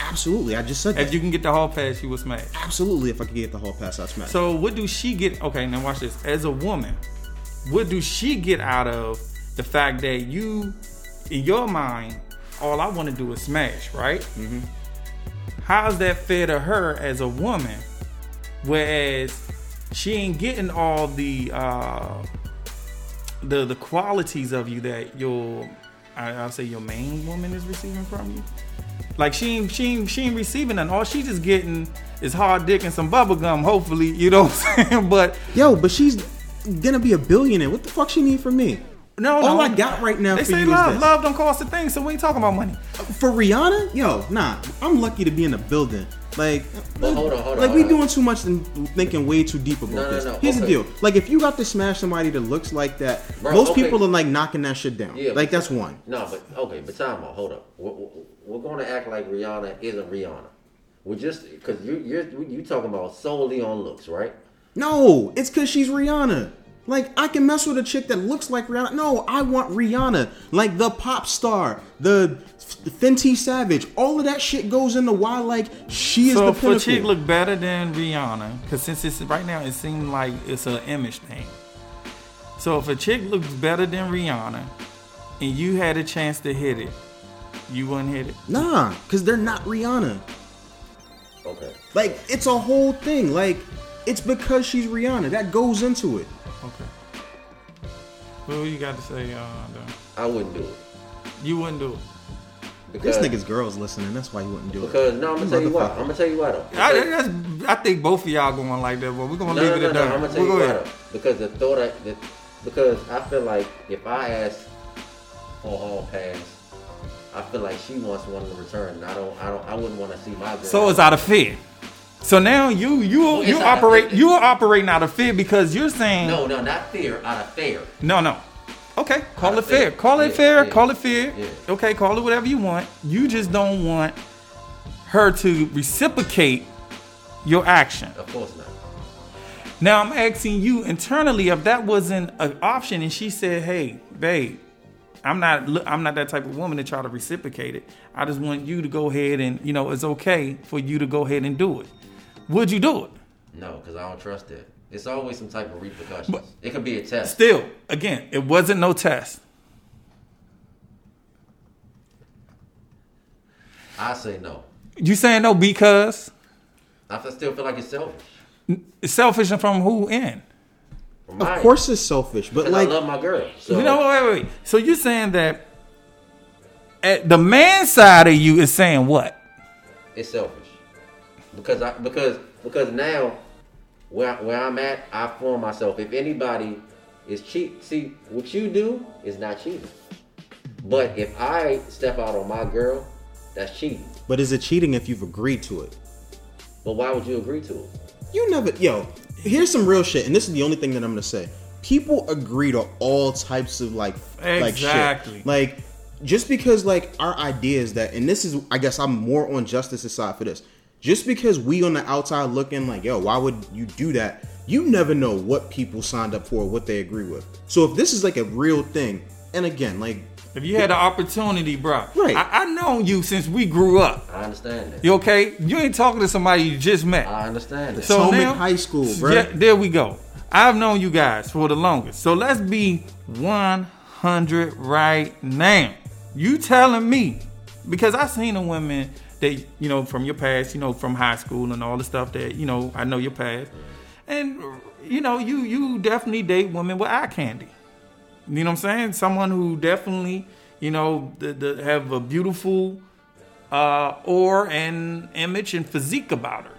absolutely. I just said that. If you can get the hall pass, you would smash. absolutely. If I could get the whole pass, I'd smash. So what do she get? Okay, now watch this. As a woman, what do she get out of the fact that you, in your mind, all I want to do is smash, right? Mm-hmm. How's that fair to her as a woman, whereas she ain't getting all the uh, the the qualities of you that your I, I'll say your main woman is receiving from you? Like she ain't she ain't, she ain't receiving none. All she just getting is hard dick and some bubble gum. Hopefully, you know what I'm saying. But Yo, but she's gonna be a billionaire. What the fuck she need from me? No, All no. I got right now They for say you love, is this. love don't cost a thing. So we ain't talking about money. For Rihanna, yo, nah. I'm lucky to be in the building. Like, But hold on, hold on, like hold we on. doing too much and thinking way too deep about No, no, this. no, Here's the deal: like, if you got to smash somebody that looks like that, Bro, most okay. people are like knocking that shit down. Yeah, like but- that's one. No, but okay, but time out. Hold up. We're, we're going to act like Rihanna isn't Rihanna. We're just because you you're you talking about solely on looks, right? No, it's because she's Rihanna. Like, I can mess with a chick that looks like Rihanna. No, I want Rihanna. Like, the pop star, the Fenty Savage. All of that shit goes into why, like, she is So the if a chick look better than Rihanna, because since it's right now, it seems like it's an image thing. So if a chick looks better than Rihanna, and you had a chance to hit it, you wouldn't hit it. nah, because they're not Rihanna. Okay. Like, it's a whole thing. Like, it's because she's Rihanna. That goes into it. Okay. What you got to say, uh, though? I wouldn't do it You wouldn't do it. This nigga's girl's listening. That's why you wouldn't do it. because no, I'm gonna tell you why. I'm gonna tell you why though. I, Because- that's- I think both of y'all going like that, but we're gonna no, leave no, it no, at no, that. I'm gonna tell We'll you go why though. Because the thought I, the, because I feel like if I ask for all hall pass, I feel like she wants one in return. I don't, I don't, I wouldn't want to see my girl. So it's out of fear. So now you you Well, you operate you are operating out of fear because you're saying no, no, not fear, out of fear. No, no. Okay, call Out it fair. fear. Call it Yeah, fair. yeah, Call it fair. yeah. Okay, call it whatever you want. You just don't want her to reciprocate your action. Of course not. Now I'm asking you internally if that wasn't an option, and she said, "Hey, babe, I'm not I'm not that type of woman to try to reciprocate it. I just want you to go ahead and you know it's okay for you to go ahead and do it. Would you do it? No, because I don't trust it. It's always some type of repercussions. it could be a test. Still, again, it wasn't no test. I say no. You saying no because I still feel like it's selfish. it's selfish and from who in? From Of my course it's selfish, but because like, I love my girl. So You know, wait, wait, wait. So you're saying that at the man side of you is saying what? it's selfish because I because because now where where I'm at, I form myself. If anybody is cheat, see what you do is not cheating. But if I step out on my girl, that's cheating. but is it cheating if you've agreed to it? But why would you agree to it? You never, yo. Here's some real shit, and this is the only thing that I'm gonna say. People agree to all types of like, like Exactly. shit. Like just because like our idea is that and this is I guess I'm more on justice's side for this. Just because we on the outside looking like, yo, why would you do that? You never know what people signed up for, what they agree with. So if this is like a real thing, and again, like If you had the opportunity, bro. Right. I, I known you since we grew up. I understand that. You okay? You ain't talking to somebody you just met. I understand that. So Potomac now- High School, bro. Yeah, there we go. I've known you guys for the longest. So let's be 100 right now. You telling me because I seen the women that you know from your past, you know, from high school and all the stuff that you know. I know your past, and you know, you you definitely date women with eye candy. You know what I'm saying? Someone who definitely, you know, the, the, have a beautiful uh, aura and image and physique about her.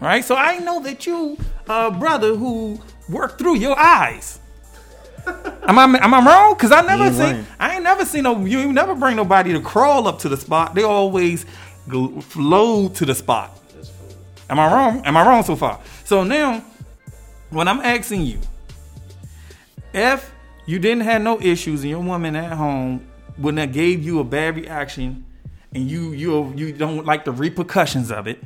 Right? So I know that you, uh, brother, who worked through your eyes. am I am I wrong? Cause I never seen lying. I ain't never seen no you never bring nobody to crawl up to the spot. They always go, flow to the spot. Am I wrong? Am I wrong so far? So now, when I'm asking you, if you didn't have no issues and your woman at home wouldn't have gave you a bad reaction, and you you you don't like the repercussions of it,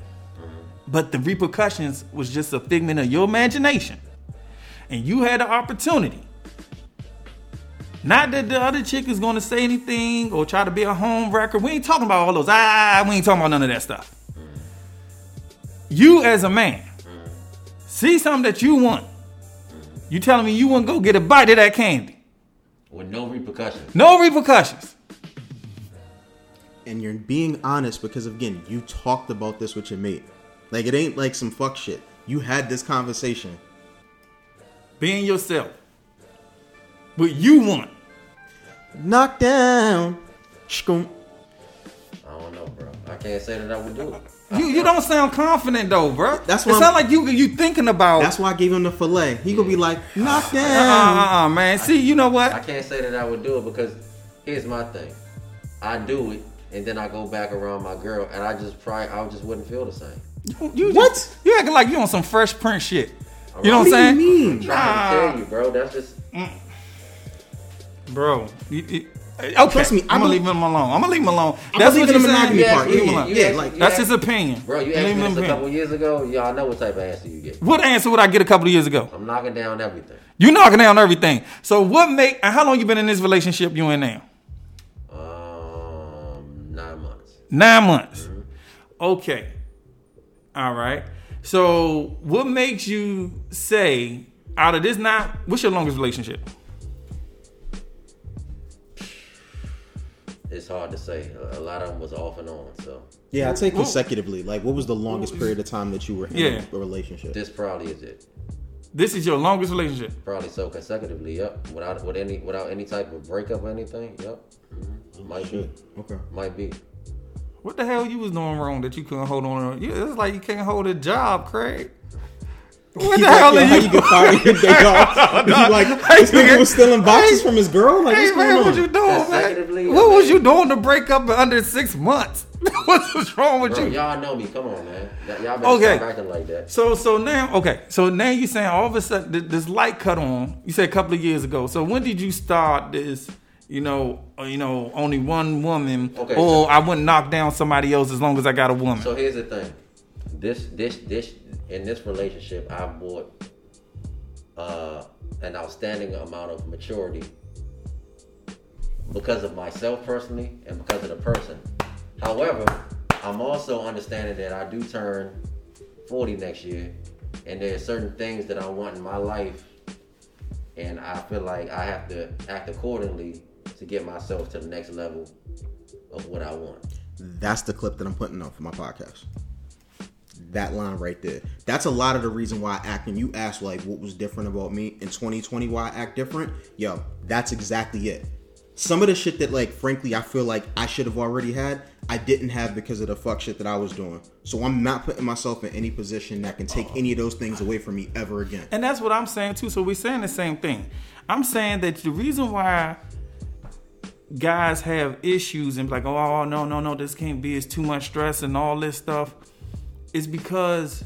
but the repercussions was just a figment of your imagination, and you had the opportunity. Not that the other chick is going to say anything or try to be a home wrecker. We ain't talking about all those. Ah, we ain't talking about none of that stuff you as a man see something that you want. You telling me you wouldn't go get a bite of that candy? With no repercussions. No repercussions. and you're being honest because again, you talked about this with your mate. Like it ain't like some fuck shit. You had this conversation. Being yourself. What you want. Knock down. Shkoom. I don't know, bro. I can't say that I would do it. You you don't sound confident though, bro. That's it why sound I'm- like you you thinking about. That's why I gave him the fillet. He gonna be like, knock uh, uh, down. uh, uh, man. See, you know what? I can't say that I would do it because here's my thing. I do it and then I go back around my girl and I just probably I just wouldn't feel the same. You, you What? Just, you acting like you on some Fresh Prince shit. You know what I'm saying? you mean? I'm trying to tell you, bro. That's just bro. You, you, okay, Trust me, I I'm gonna leave him alone. I'm gonna leave him alone. I'm That's believing what the you're monogamy part. asked me- Yeah, yeah, asked- like That's his opinion. Bro, you asked me him this a couple years ago. Y'all know what type of answer you get. What answer would I get a couple of years ago? I'm knocking down everything. You knocking down everything. So what make and how long you been in this relationship you in now? Um, nine months. Nine months. Okay. All right. So what makes you say out of this nine? What's your longest relationship? It's hard to say. A- A lot of them was off and on. So Yeah, I'd say consecutively. Like, what was the longest period of time that you were in Yeah. a relationship? this probably is it. This is your longest relationship. Probably so consecutively. Yep. Without with any without any type of breakup or anything. Yep. Mhm. Might be. Okay. Might be. What the hell you was doing wrong that you couldn't hold on? You- It's like you can't hold a job, Craig. What the hell yo, are how you? you get fired your day off? You like this nigga was stealing boxes from his girl? Like, Hey what's man, going what you doing, Consecutively, man? What was you doing to break up in under six months? What's wrong with Bro, you? y'all know me. Come on, man. Y- Y'all better Okay. acting like that. So so now okay, so now you saying all of a sudden this light cut on. You said a couple of years ago. So when did you start this? You know, uh, you know, only one woman, Okay, or so- I wouldn't knock down somebody else as long as I got a woman. So here's the thing. This this this in this relationship I bought uh an outstanding amount of maturity because of myself personally and because of the person. However, I'm also understanding that I do turn 40 next year and there are certain things that I want in my life and I feel like I have to act accordingly to get myself to the next level of what I want. That's the clip that I'm putting on for my podcast. That line right there. That's a lot of the reason why I act. And you asked like, what was different about me in 2020? Why I act different? Yo, that's exactly it. Some of the shit that like, frankly, I feel like I should have already had, I didn't have because of the fuck shit that I was doing. So I'm not putting myself in any position that can take any of those things away from me ever again. And that's what I'm saying too. So we're saying the same thing. I'm saying that the reason why guys have issues and like, oh, oh no, no, no, this can't be, it's too much stress and all this stuff, is because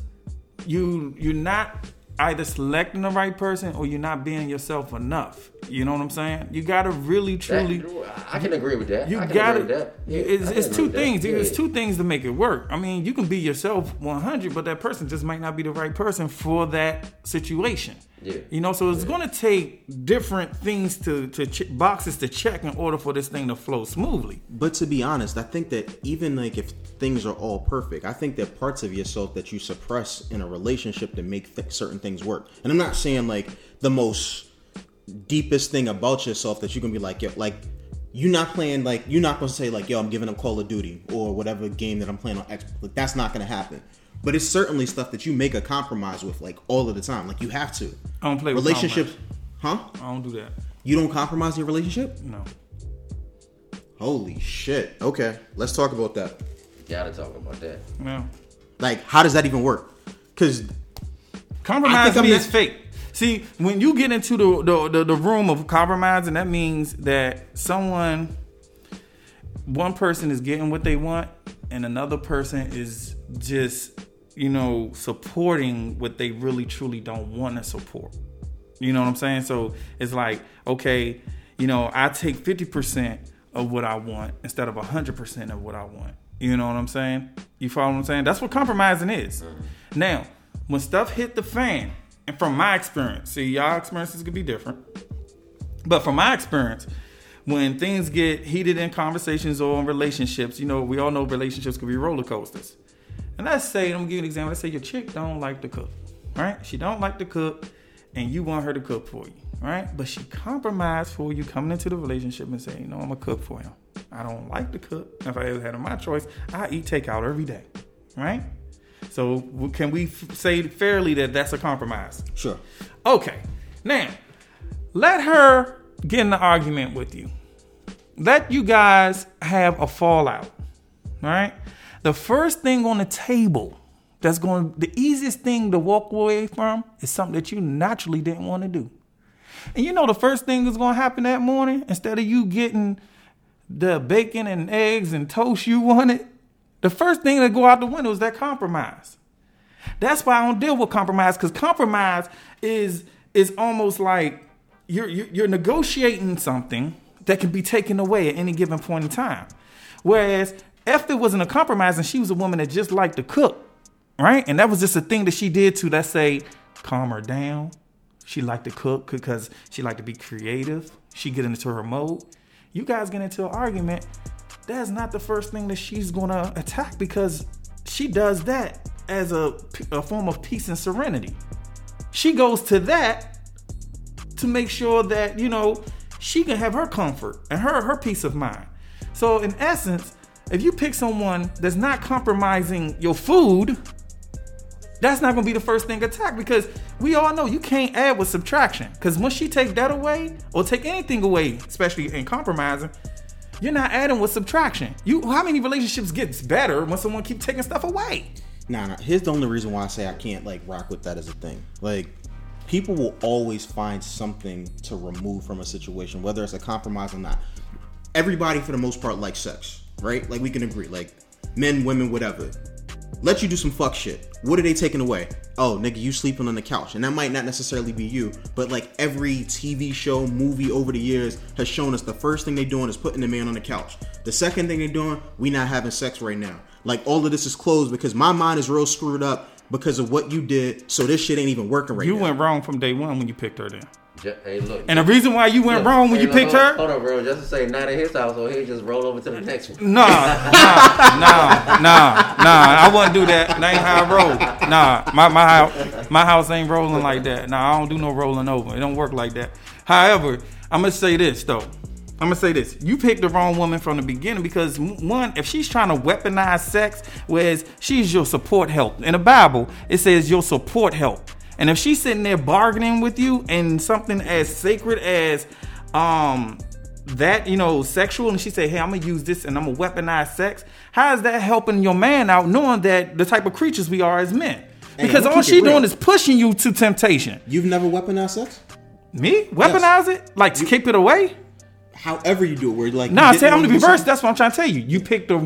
you you're not either selecting the right person or you're not being yourself enough. You know what I'm saying? You gotta really, That- truly. I can agree with that. You I can got agree to with that. Yeah, It's, it's two things. Yeah, It's yeah. two things to make it work. I mean, you can be yourself 100, but that person just might not be the right person for that situation. Yeah. You know, so it's going to take different things to to ch- boxes to check in order for this thing to flow smoothly. But to be honest, I think that even like if things are all perfect, I think that parts of yourself that you suppress in a relationship to make th- certain things work. And I'm not saying like the most deepest thing about yourself that you can be like, yo, like you're not playing like you're not gonna say like, yo, I'm giving up Call of Duty or whatever game that I'm playing on X. Like that's not gonna happen. But it's certainly stuff that you make a compromise with, like all of the time. Like you have to. I don't play with relationships, huh? I don't do that. You don't compromise your relationship? No. Holy shit. Okay, let's talk about that. Gotta talk about that. No. Like, how does that even work? Because Compromise I think to I'm me is fake. See, when you get into the, the the, the room of compromising, that means that someone, one person is getting what they want, and another person is just, you know, supporting what they really truly don't want to support. You know what I'm saying? So it's like, okay, you know, I take 50% of what I want instead of 100% of what I want. You know what I'm saying? You follow what I'm saying? That's what compromising is. Mm-hmm. Now, when stuff hit the fan, and from my experience, see, y'all experiences could be different. But from my experience, when things get heated in conversations or in relationships, you know, we all know relationships could be roller coasters. And let's say, I'm gonna give you an example. Let's say your chick don't like to cook, right? She don't like to cook, and you want her to cook for you, right? But she compromised for you coming into the relationship and saying, you know, I'm gonna cook for him. I don't like to cook. If I ever had my choice, I eat takeout every day, right? So can we f- say fairly that that's a compromise? sure, Okay. Now, let her get in the argument with you. Let you guys have a fallout. All right? The first thing on the table that's going the easiest thing to walk away from is something that you naturally didn't want to do. And you know the first thing that's going to happen that morning instead of you getting the bacon and eggs and toast you wanted, the first thing that go out the window is that compromise. That's why I don't deal with compromise because compromise is is almost like you're you're negotiating something that can be taken away at any given point in time. Whereas it wasn't a compromise and she was a woman that just liked to cook, right, and that was just a thing that she did to let's say calm her down. She liked to cook because she liked to be creative. She get into her mode. You guys get into an argument. That's not the first thing that she's gonna attack because she does that as a, a form of peace and serenity. She goes to that to make sure that you know she can have her comfort and her her peace of mind. So in essence, if you pick someone that's not compromising your food, that's not gonna be the first thing attacked because we all know you can't add with subtraction. Because once she take that away or take anything away, especially in compromising, you're not adding with subtraction. You how many relationships gets better when someone keep taking stuff away? nah, nah. Here's the only reason why I say I can't like rock with that as a thing. Like, people will always find something to remove from a situation, whether it's a compromise or not. Everybody, for the most part, likes sex, right? Like, we can agree. Like, men, women, whatever. Let you do some fuck shit. What are they taking away? Oh, nigga, you sleeping on the couch. And that might not necessarily be you, but like every TV show, movie over the years has shown us the first thing they doing is putting the man on the couch. The second thing they doing, we not having sex right now. Like all of this is closed because my mind is real screwed up because of what you did. So this shit ain't even working right You now. went wrong from day one when you picked her then. Hey, look. And the reason why you went look, wrong when hey, you look, picked hold- her, Hold on, bro. Just to say, not in his house, so he just roll over to the next one. Nah, nah, nah, nah, nah. I wouldn't do that. That ain't how I roll. Nah, my my house, my house ain't rolling like that. Nah, I don't do no rolling over. It don't work like that. However, I'm gonna say this though. I'm gonna say this. You picked the wrong woman from the beginning because one, if she's trying to weaponize sex, whereas she's your support help. In the Bible, it says your support help. And if she's sitting there bargaining with you and something as sacred as um that you know sexual and she say hey i'm gonna use this and i'm gonna weaponize sex how is that helping your man out knowing that the type of creatures we are as men? Hey, because all she doing is pushing you to temptation. You've never weaponized sex? me? Weaponize it? Like to keep it away however you do it, where like Nah, say I'm the reverse. That's what I'm trying to tell you. You picked the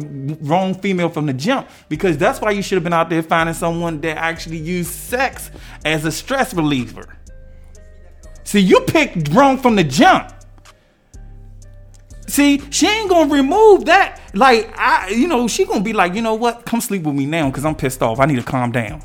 wrong female from the jump because that's why you should have been out there finding someone that actually used sex as a stress reliever. See, you picked wrong from the jump. See, she ain't gonna remove that. Like, I, you know, she gonna be like, you know what? Come sleep with me now because I'm pissed off. I need to calm down.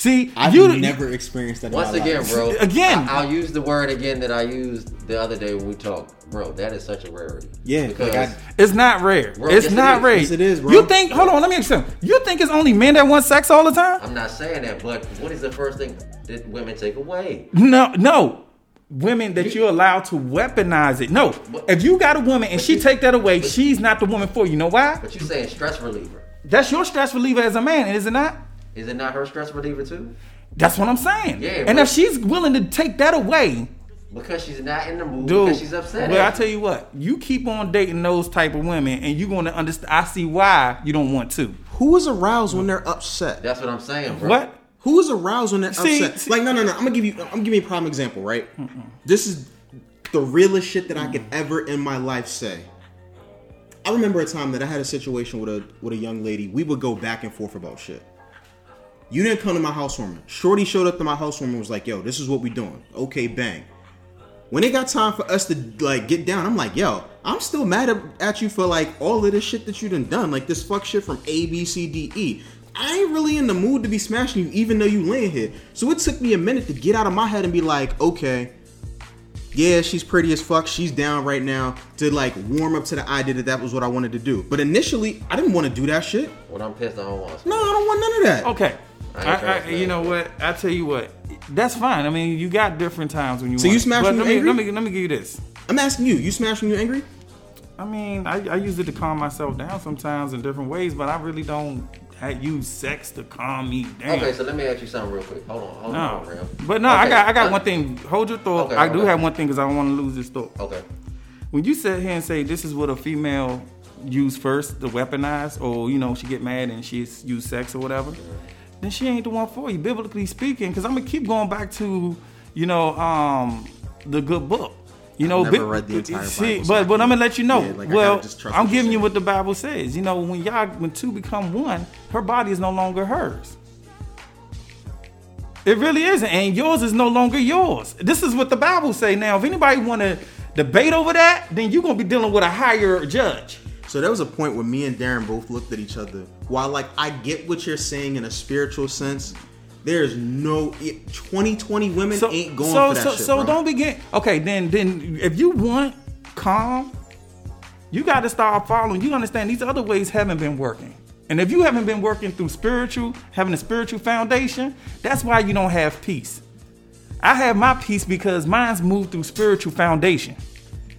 See, I've you never experienced that. in Once my again, life. bro. Again. I, will use the word again that I used the other day when we talked, bro. That is such a rarity. Yeah, like because I- It's not rare. Bro, it's yes, not is. rare. Yes, it is, bro. You think? Hold on. Let me explain. You think it's only men that want sex all the time? I'm not saying that, but what is the first thing that women take away? No, no. Women that you're allowed to weaponize it. No. If you got a woman and she you- take that away, she's not the woman for you. You know why? But you saying stress reliever? That's your stress reliever as a man, is it not? Is it not her stress reliever too? That's what I'm saying. Yeah, and if she's willing to take that away, Because she's not in the mood. dude, because she's upset. well, I tell you what, you keep on dating those type of women, and you're going to understand. I see why you don't want to. Who is aroused when they're upset? That's what I'm saying, bro. What? Who is aroused when they're See- upset? see- like, no, no, no. I'm gonna give you. I'm gonna give you a prime example, right? This is the realest shit that I could ever in my life say. I remember a time that I had a situation with a with a young lady. We would go back and forth about shit. You didn't come to my housewarming. Shorty showed up to my housewarming and was like, "Yo, this is what we doing." Okay, bang. When it got time for us to like get down, I'm like, "Yo, I'm still mad at, at you for like all of this shit that you done done, like this fuck shit from A, B, C, D, E. I ain't really in the mood to be smashing you, even though you laying here. So it took me a minute to get out of my head and be like, okay, yeah, she's pretty as fuck. She's down right now to like warm up to the idea that that was what I wanted to do. But initially, I didn't want to do that shit. When I'm pissed, I don't want. No, I don't want none of that. Okay. I I, trying to I, you know what? I tell you what. That's fine. I mean, you got different times when you. So want you it. smash But when let you me, angry? let me let me give you this. I'm asking you. You smash when you angry? I mean, I, I use it to calm myself down sometimes in different ways, but I really don't ha- use sex to calm me down. Okay, so let me ask you something real quick. Hold on, hold on, real. but no, I got I got uh, one thing. Hold your thought. Okay, I do okay. have one thing because I don't want to lose this thought. Okay. When you sit here and say this is what a female use first to weaponize, or you know she get mad and she's use sex or whatever, then she ain't the one for you, biblically speaking. Because I'm gonna keep going back to you know um the good book. You know, never bi- read the entire see, Bible, so but I but I'm gonna let you know. yeah, like, well, gotta just trust I'm giving you what the Bible says. You know, when y'all when two become one, her body is no longer hers. It really isn't, and yours is no longer yours. This is what the Bible say. Now, if anybody want to debate over that, then you're gonna be dealing with a higher judge. So there was a point where me and Darren both looked at each other. While like I get what you're saying in a spiritual sense, there's no 2020 women So, ain't going so, for that so, shit. so bro. don't begin. Okay, then, then if you want calm, you got to start following. You understand these other ways haven't been working. And if you haven't been working through spiritual, having a spiritual foundation, that's why you don't have peace. I have my peace because mine's moved through spiritual foundation.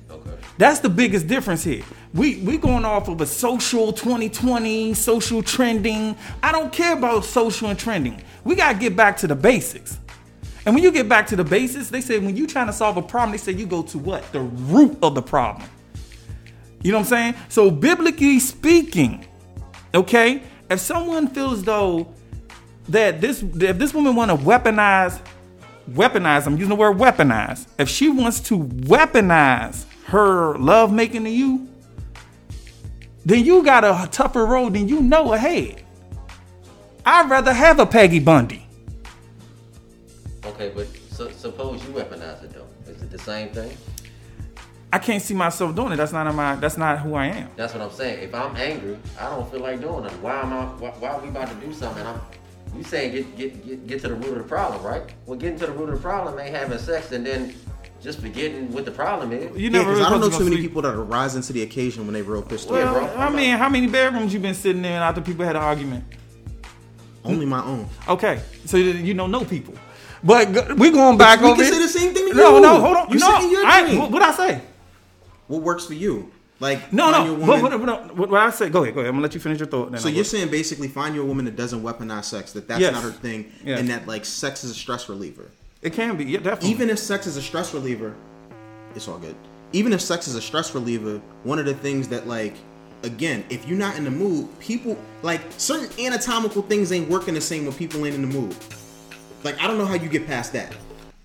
Okay. That's the biggest difference here. We we going off of a social 2020, social trending. I don't care about social and trending. We gotta get back to the basics. And when you get back to the basics, they say when you trying to solve a problem, they say you go to what? The root of the problem. You know what I'm saying? So biblically speaking, okay, if someone feels though that this if this woman want to weaponize weaponize i'm using the word weaponize if she wants to weaponize her love making to you then you got a tougher road than you know ahead i'd rather have a peggy bundy Okay, but so, suppose you weaponize it though. Is it the same thing? i can't see myself doing it that's not in my that's not who i am That's what I'm saying. If I'm angry, I don't feel like doing it. Why am I? Why, why are we about to do something? I'm, you saying get, get get get to the root of the problem, right? Well, getting to the root of the problem ain't having sex and then just forgetting what the problem is. you Yeah, never because really I don't know to too go many sleep. people that are rising to the occasion when they real pissed off. well, bro. i mean how many bedrooms you been sitting in after people had an argument Only my own. okay so you don't know no people but go- we going back we over can it. say the same thing to no you. no hold on You no said in your I, dream. what what i say What works for you? Like No, find no. your What, woman- what, what, what, what I say? Go ahead, go ahead. I'm gonna let you finish your thought. Then So I'll you're go. saying basically find you a woman that doesn't weaponize sex, that that's Yes. not her thing, Yes. and that like sex is a stress reliever. It can be, yeah, definitely. Even if sex is a stress reliever, it's all good. Even if sex is a stress reliever, one of the things that like again, if you're not in the mood, people like certain anatomical things ain't working the same when people ain't in the mood. Like I don't know how you get past that.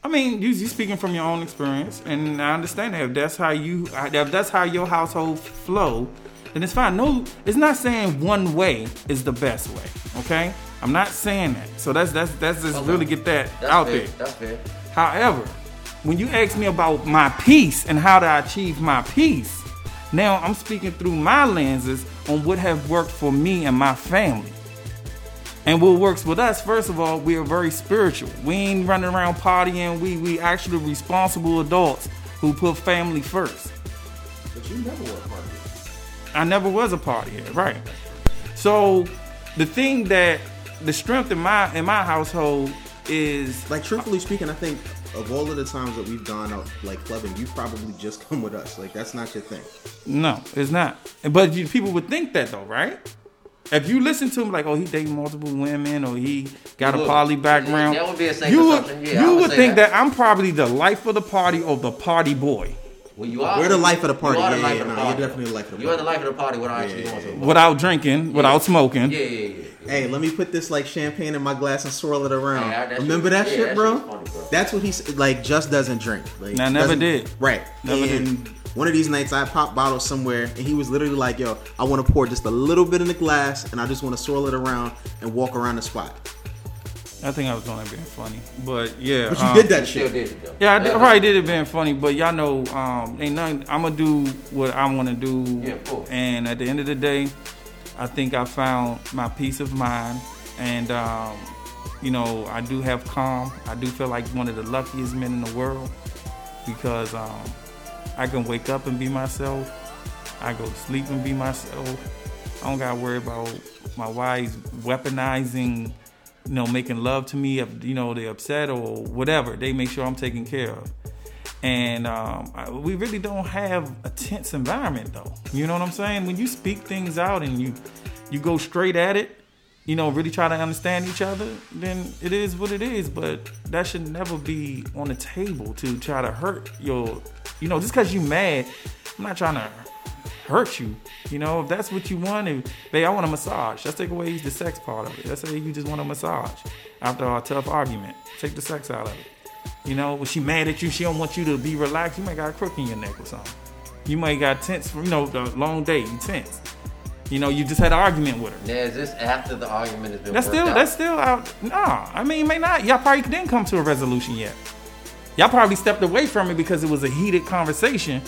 I mean, you you speaking from your own experience, and I understand that if that's how you if that's how your household flow, then it's fine. No, it's not saying one way is the best way. Okay, I'm not saying that. So that's that's that's just Okay. really get that That's out fair. there. That's fair. However, when you ask me about my peace and how to achieve my peace, now I'm speaking through my lenses on what have worked for me and my family. And what works with us, first of all, we are very spiritual. We ain't running around partying. We we actually responsible adults who put family first. But you never were a part of I never was a partier, right? So the thing that the strength in my in my household is. Like truthfully speaking, I think of all of the times that we've gone out like clubbing, you've probably just come with us. Like that's not your thing. No, it's not. But you, people would think that though, right? If you listen to him like, oh, he dating multiple women, or he got a poly background, That would be a safe you would assumption. Yeah, I you would would think that. that. I'm probably the life of the party or the party boy Well, you are. We're the life of the party. You are the life yeah, of the no, party. you're definitely the life of the You are the life of the party without actually Yeah, going to a yeah. without drinking, without smoking. Yeah, yeah, yeah. yeah. Hey, let me put this like champagne in my glass and swirl it around. Yeah, that Remember shit- that yeah, shit, that bro? funny, bro. That's what he's like. Just doesn't drink. Like, I never doesn't- did. Right. Never and did. One of these nights, I popped bottles somewhere, and he was literally like, "Yo, I want to pour just a little bit in the glass, and I just want to swirl it around and walk around the spot." I think I was only being funny, but yeah. But you um, did that Still shit. did it though. Yeah, I did, That- probably did it being funny, but y'all know, um, ain't nothing. I'm gonna do what I want to do, Yeah, of and at the end of the day, I think I found my peace of mind, and um, you know, I do have calm. I do feel like one of the luckiest men in the world because um, I can wake up and be myself. I go to sleep and be myself. I don't gotta worry about my wife weaponizing, you know, making love to me. You know they're upset or whatever, they make sure I'm taken care of. And um, I- we really don't have a tense environment, though. You know what I'm saying? When you speak things out and you you go straight at it, you know, really try to understand each other, then it is what it is. But that should never be on the table to try to hurt your, you know, just because you mad. I'm not trying to hurt you. You know, if that's what you want, if, babe, I want a massage. Let's take away the sex part of it. Let's say you just want a massage after a tough argument. Take the sex out of it. You know, when she mad at you, she don't want you to be relaxed. You might got a crook in your neck or something. You might got tense, from you know, the long day. You tense. You know, you just had an argument with her. Yeah, is this after the argument has been That's still out? that's still out. Nah, I mean, may not. Y'all probably didn't come to a resolution yet. Y'all probably stepped away from it because it was a heated conversation,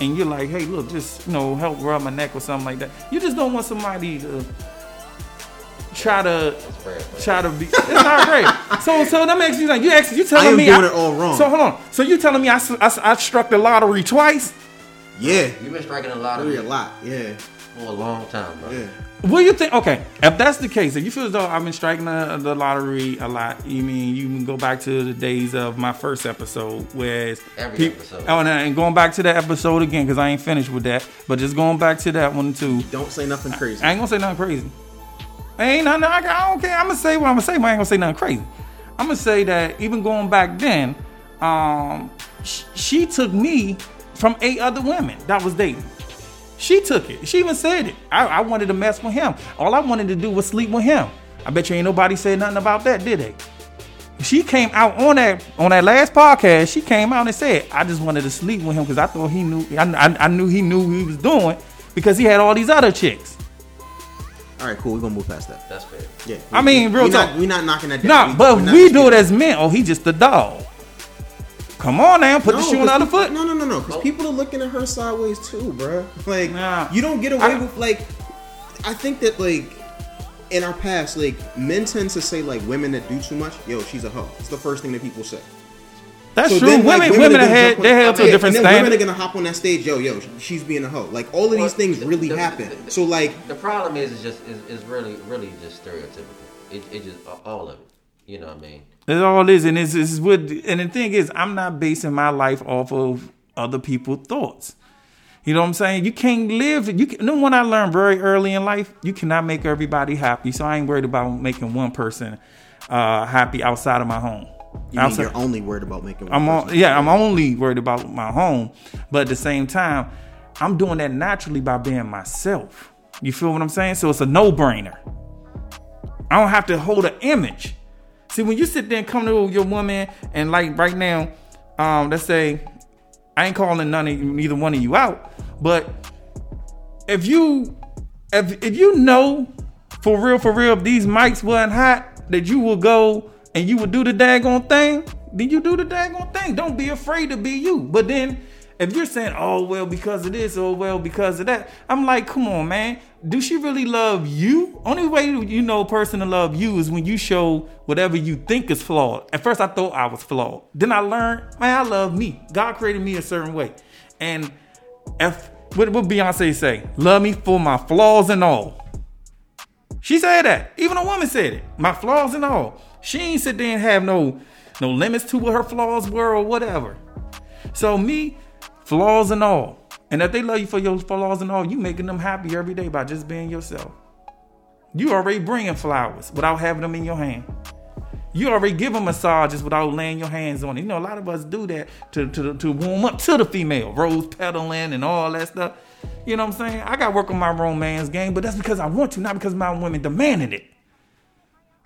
and you're like, "Hey, look, just you know, help rub my neck or something like that." You just don't want somebody to try to fair, fair. try to be. It's not great. So, so that makes you like you actually you telling me I am me doing it all wrong. So hold on. So you telling me I I struck the lottery twice? Yeah, You've been striking a lot of really a lot. Yeah, for a long time, bro. yeah. What do you think? Okay, if that's the case, if you feel as though I've been striking the, the lottery a lot, you mean you can go back to the days of my first episode, whereas Every peop- episode. Oh, and, and going back to that episode again because I ain't finished with that, but just going back to that one too. Don't say nothing crazy. I ain't gonna say nothing crazy. Ain't nothing. I, I don't care. I'm gonna say what I'm gonna say, but I ain't gonna say nothing crazy. I'm gonna say that even going back then, um, sh- she took me from eight other women that was dating. She took it. She even said it. I, I wanted to mess with him. All I wanted to do was sleep with him. I bet you ain't nobody said nothing about that, did they? She came out on that on that last podcast. She came out and said, "I just wanted to sleep with him because I thought he knew. I, I, I knew he knew what he was doing because he had all these other chicks." All right, cool. We're gonna move past that. That's fair. Yeah. I mean, real we talk. Not, we not knocking that No, down. but we're not we do it as men. Oh, he just a dog. Come on now, put the shoe on the other people- foot. No, no, no, no. Because people are looking at her sideways too, bruh. Like, Nah. you don't get away I- with like. I think that like in our past, like men tend to say like women that do too much. Yo, she's a hoe. It's the first thing that people say. That's So true. then, like, women, women women, are are gonna on- they're held to a different and then standard. Women are gonna hop on that stage. Yo, yo, she's being a hoe. Like all of these things the- really the- happen. the- so like, The problem is, is just is, is really really just stereotypical. It, it just all of it. You know what I mean? That's all it is, and it's, it's what. And the thing is, I'm not basing my life off of other people's thoughts. You know what I'm saying? You can't live. You can, the one I learned very early in life. You cannot make everybody happy. So I ain't worried about making one person uh, happy outside of my home. you mean you're only worried about making. One I'm on, yeah, I'm only worried about my home, but at the same time, I'm doing that naturally by being myself. You feel what I'm saying? So it's a no-brainer. I don't have to hold an image. See, when you sit there and come to your woman and like right now, um, let's say I ain't calling none of you, neither one of you out, but if you if if you know for real, for real, if these mics wasn't hot, that you will go and you would do the daggone thing, then you do the daggone thing. Don't be afraid to be you. But then if you're saying, oh well, because of this, oh well, because of that, I'm like, come on, man. Do she really love you? Only way you know a person to love you is when you show whatever you think is flawed. At first I thought I was flawed. Then I learned, man, I love me. God created me a certain way. And if what would Beyonce say? Love me for my flaws and all. She said that. Even a woman said it. My flaws and all. She ain't sit there and have no no limits to what her flaws were or whatever. So me, flaws and all. And if they love you for your flaws and all, you making them happy every day by just being yourself. You already bringing flowers without having them in your hand. You already give them massages without laying your hands on it. You know, a lot of us do that to, to, to warm up to the female, rose pedaling and all that stuff. You know what I'm saying? I got to work on my romance game, but that's because I want to, not because my women demanded it.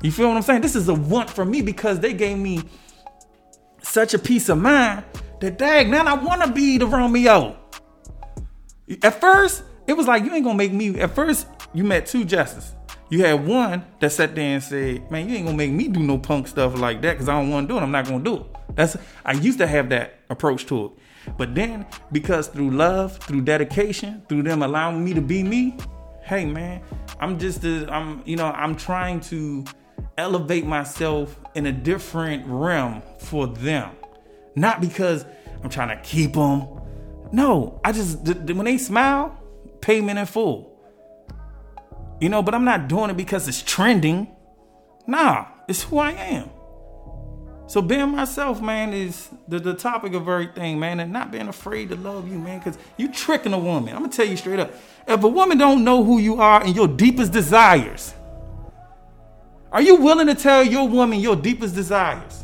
You feel what I'm saying? This is a want for me because they gave me such a peace of mind that, dang, man, I want to be the Romeo. At first, it was like, you ain't going to make me. At first, you met two justices. You had one that sat there and said, "Man, you ain't gonna make me do no punk stuff like that because I don't want to do it. I'm not gonna do it." That's I used to have that approach to it, but then because through love, through dedication, through them allowing me to be me, hey man, I'm just a, I'm you know I'm trying to elevate myself in a different realm for them, not because I'm trying to keep them. No, I just th- th- when they smile, payment in full. You know, but I'm not doing it because it's trending. Nah, it's who I am. So being myself, man, is the, the topic of everything, man, and not being afraid to love you, man, because you tricking a woman. I'm gonna tell you straight up. If a woman don't know who you are and your deepest desires, are you willing to tell your woman your deepest desires?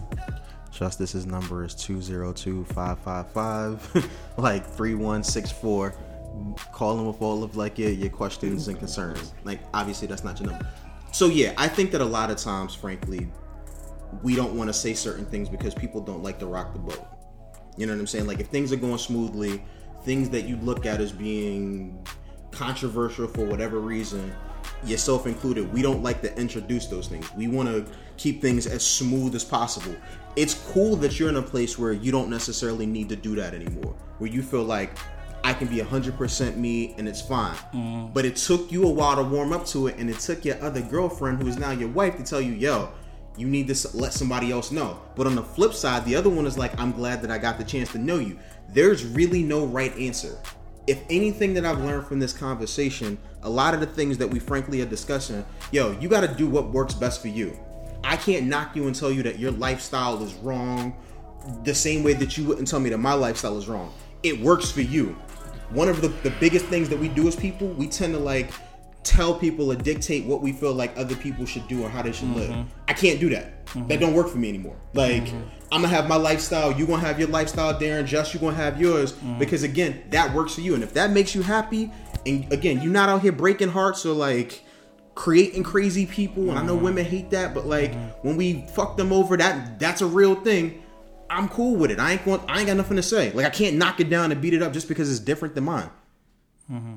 Justice's number is 202-555 like 3164 call them with all of like your, your questions and concerns. Like obviously that's not your number. So yeah, I think that a lot of times, frankly, we don't want to say certain things because people don't like to rock the boat. You know what I'm saying? Like if things are going smoothly, things that you look at as being controversial for whatever reason, yourself included, we don't like to introduce those things. We want to keep things as smooth as possible. It's cool that you're in a place where you don't necessarily need to do that anymore. Where you feel like I can be 100% me and it's fine. Mm-hmm. But it took you a while to warm up to it, and it took your other girlfriend, who is now your wife, to tell you, yo, you need to let somebody else know. But on the flip side, the other one is like, I'm glad that I got the chance to know you. There's really no right answer. If anything that I've learned from this conversation, a lot of the things that we frankly are discussing, yo, you got to do what works best for you. I can't knock you and tell you that your lifestyle is wrong the same way that you wouldn't tell me that my lifestyle is wrong. It works for you. One of the, the biggest things that we do as people, we tend to like tell people or dictate what we feel like other people should do or how they should mm-hmm. live. I can't do that. That mm-hmm. don't work for me anymore. Like mm-hmm. I'm gonna have my lifestyle, you gonna have your lifestyle, Darren, just you gonna have yours. Because again, that works for you. And if that makes you happy, and again, you're not out here breaking hearts or like creating crazy people. And I know mm-hmm. women hate that, but like mm-hmm. when we fuck them over, that that's a real thing. I'm cool with it. I ain't going. I ain't got nothing to say. Like I can't knock it down and beat it up just because it's different than mine. Mm-hmm.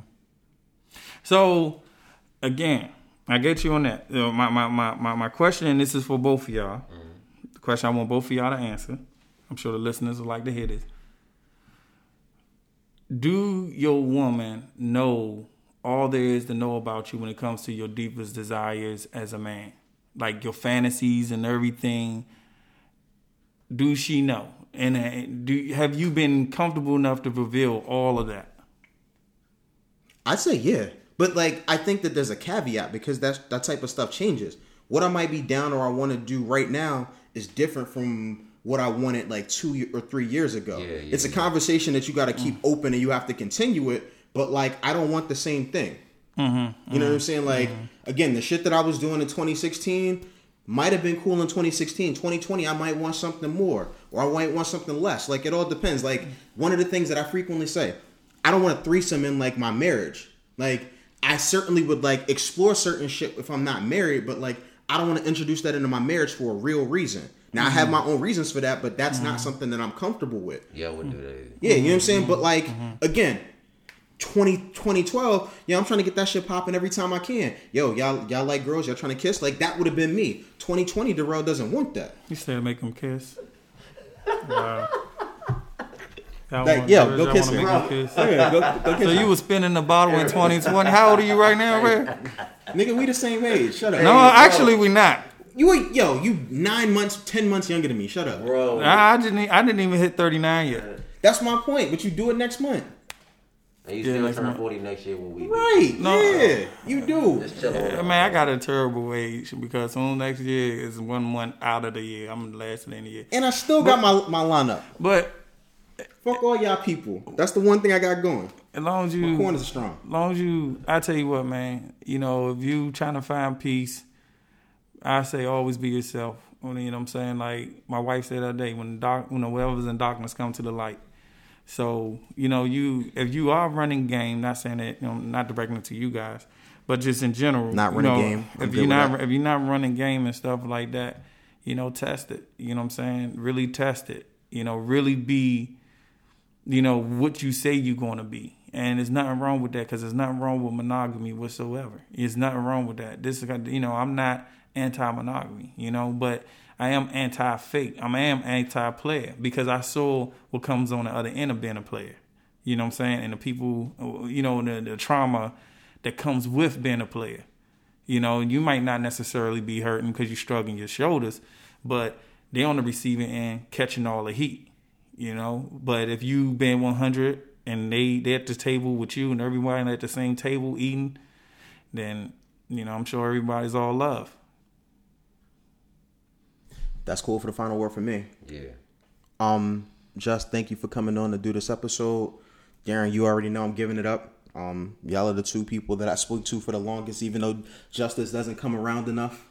So, again, I get you on that. You know, my, my, my, my, my question, and this is for both of y'all. The question I want both of y'all to answer. I'm sure the listeners would like to hear this. Do your woman know all there is to know about you when it comes to your deepest desires as a man? Like your fantasies and everything. Do she know? And uh, do have you been comfortable enough to reveal all of that? I'd say yeah, but like I think that there's a caveat because that that type of stuff changes. What I might be down or I want to do right now is different from what I wanted like two or three years ago. Yeah, yeah, it's a conversation that you got to keep open and you have to continue it. But like I don't want the same thing. You know what I'm saying? Like again, the shit that I was doing in 2016 might have been cool in 2016. 2020, I might want something more, or I might want something less. Like it all depends. Like one of the things that I frequently say, I don't want a threesome in like my marriage. Like I certainly would like explore certain shit if I'm not married, but like I don't want to introduce that into my marriage for a real reason. Now I have my own reasons for that, but that's not something that I'm comfortable with. Yeah, I wouldn't do that. Either. Yeah, you know what I'm saying? But like again, 20, 2012, yo, I'm trying to get that shit popping every time I can. Yo, y'all y'all like girls, y'all trying to kiss? Like that would have been me. 2020, Darrell doesn't want that. You said make him kiss. Wow. Y'all Like, want- yo, y'all go wanna kiss make him. him kiss? Yeah, go, go So kiss you him. was spinning the bottle in 2020. How old are you right now, Ray? Nigga, we the same age. Shut up. No, actually we not. You were- yo, you nine months, ten months younger than me. Shut up. Bro, I I didn't. I didn't even hit 39 yet. That's my point. But you do it next month. And you Yeah, still next turn month. 40 next year when we do. Right. No. Yeah. You do. Just chill on. I mean, I got a terrible age because soon next year is one month out of the year. I'm last in the year. And I still got my, my lineup. But Fuck all y'all people. That's the one thing I got going. as long as My you, corners are strong. long as you, I tell you what, man. You know, if you trying to find peace, I say always be yourself. You know what I'm saying? Like my wife said the other day, when dark, you know, whatever's in darkness come to the light. So you know, you if you are running game, not saying that, you know, not directing it to you guys, but just in general, Not you running know, game. I'm If you're not, that. if you're not running game and stuff like that, you know, test it. You know what I'm saying? Really test it. You know, really be you know what you say you're going to be and there's nothing wrong with that because there's nothing wrong with monogamy whatsoever there's nothing wrong with that this is you know i'm not anti-monogamy you know but i am anti-fake i am anti-player because i saw what comes on the other end of being a player you know what i'm saying and the people you know the, the trauma that comes with being a player you know, you might not necessarily be hurting because you're shrugging your shoulders, but they're on the receiving end catching all the heat. You know, but if you been 100 and they they at the table with you and everybody at the same table eating, then you know I'm sure everybody's all love. That's cool for the final word for me. Yeah. Um, just thank you for coming on to do this episode. Darren, you already know I'm giving it up. Um, y'all are the two people that I spoke to for the longest, even though justice doesn't come around enough.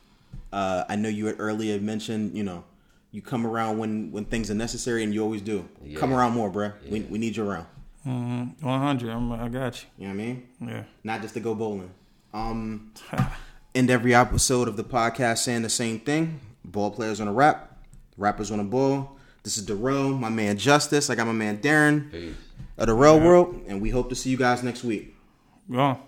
Uh, I know you had earlier mentioned, you know, you come around when when things are necessary, and you always do. Yeah. Come around more, bruh. We, we need you around. 100, I'm, I got You You know what I mean? Yeah. Not just to go bowling. Um, end every episode of the podcast saying the same thing. Ball players on a rap, rappers on a ball. This is Darrell, my man Justice. I got my man Darren Peace. of the Real World, and we hope to see you guys next week. Go on.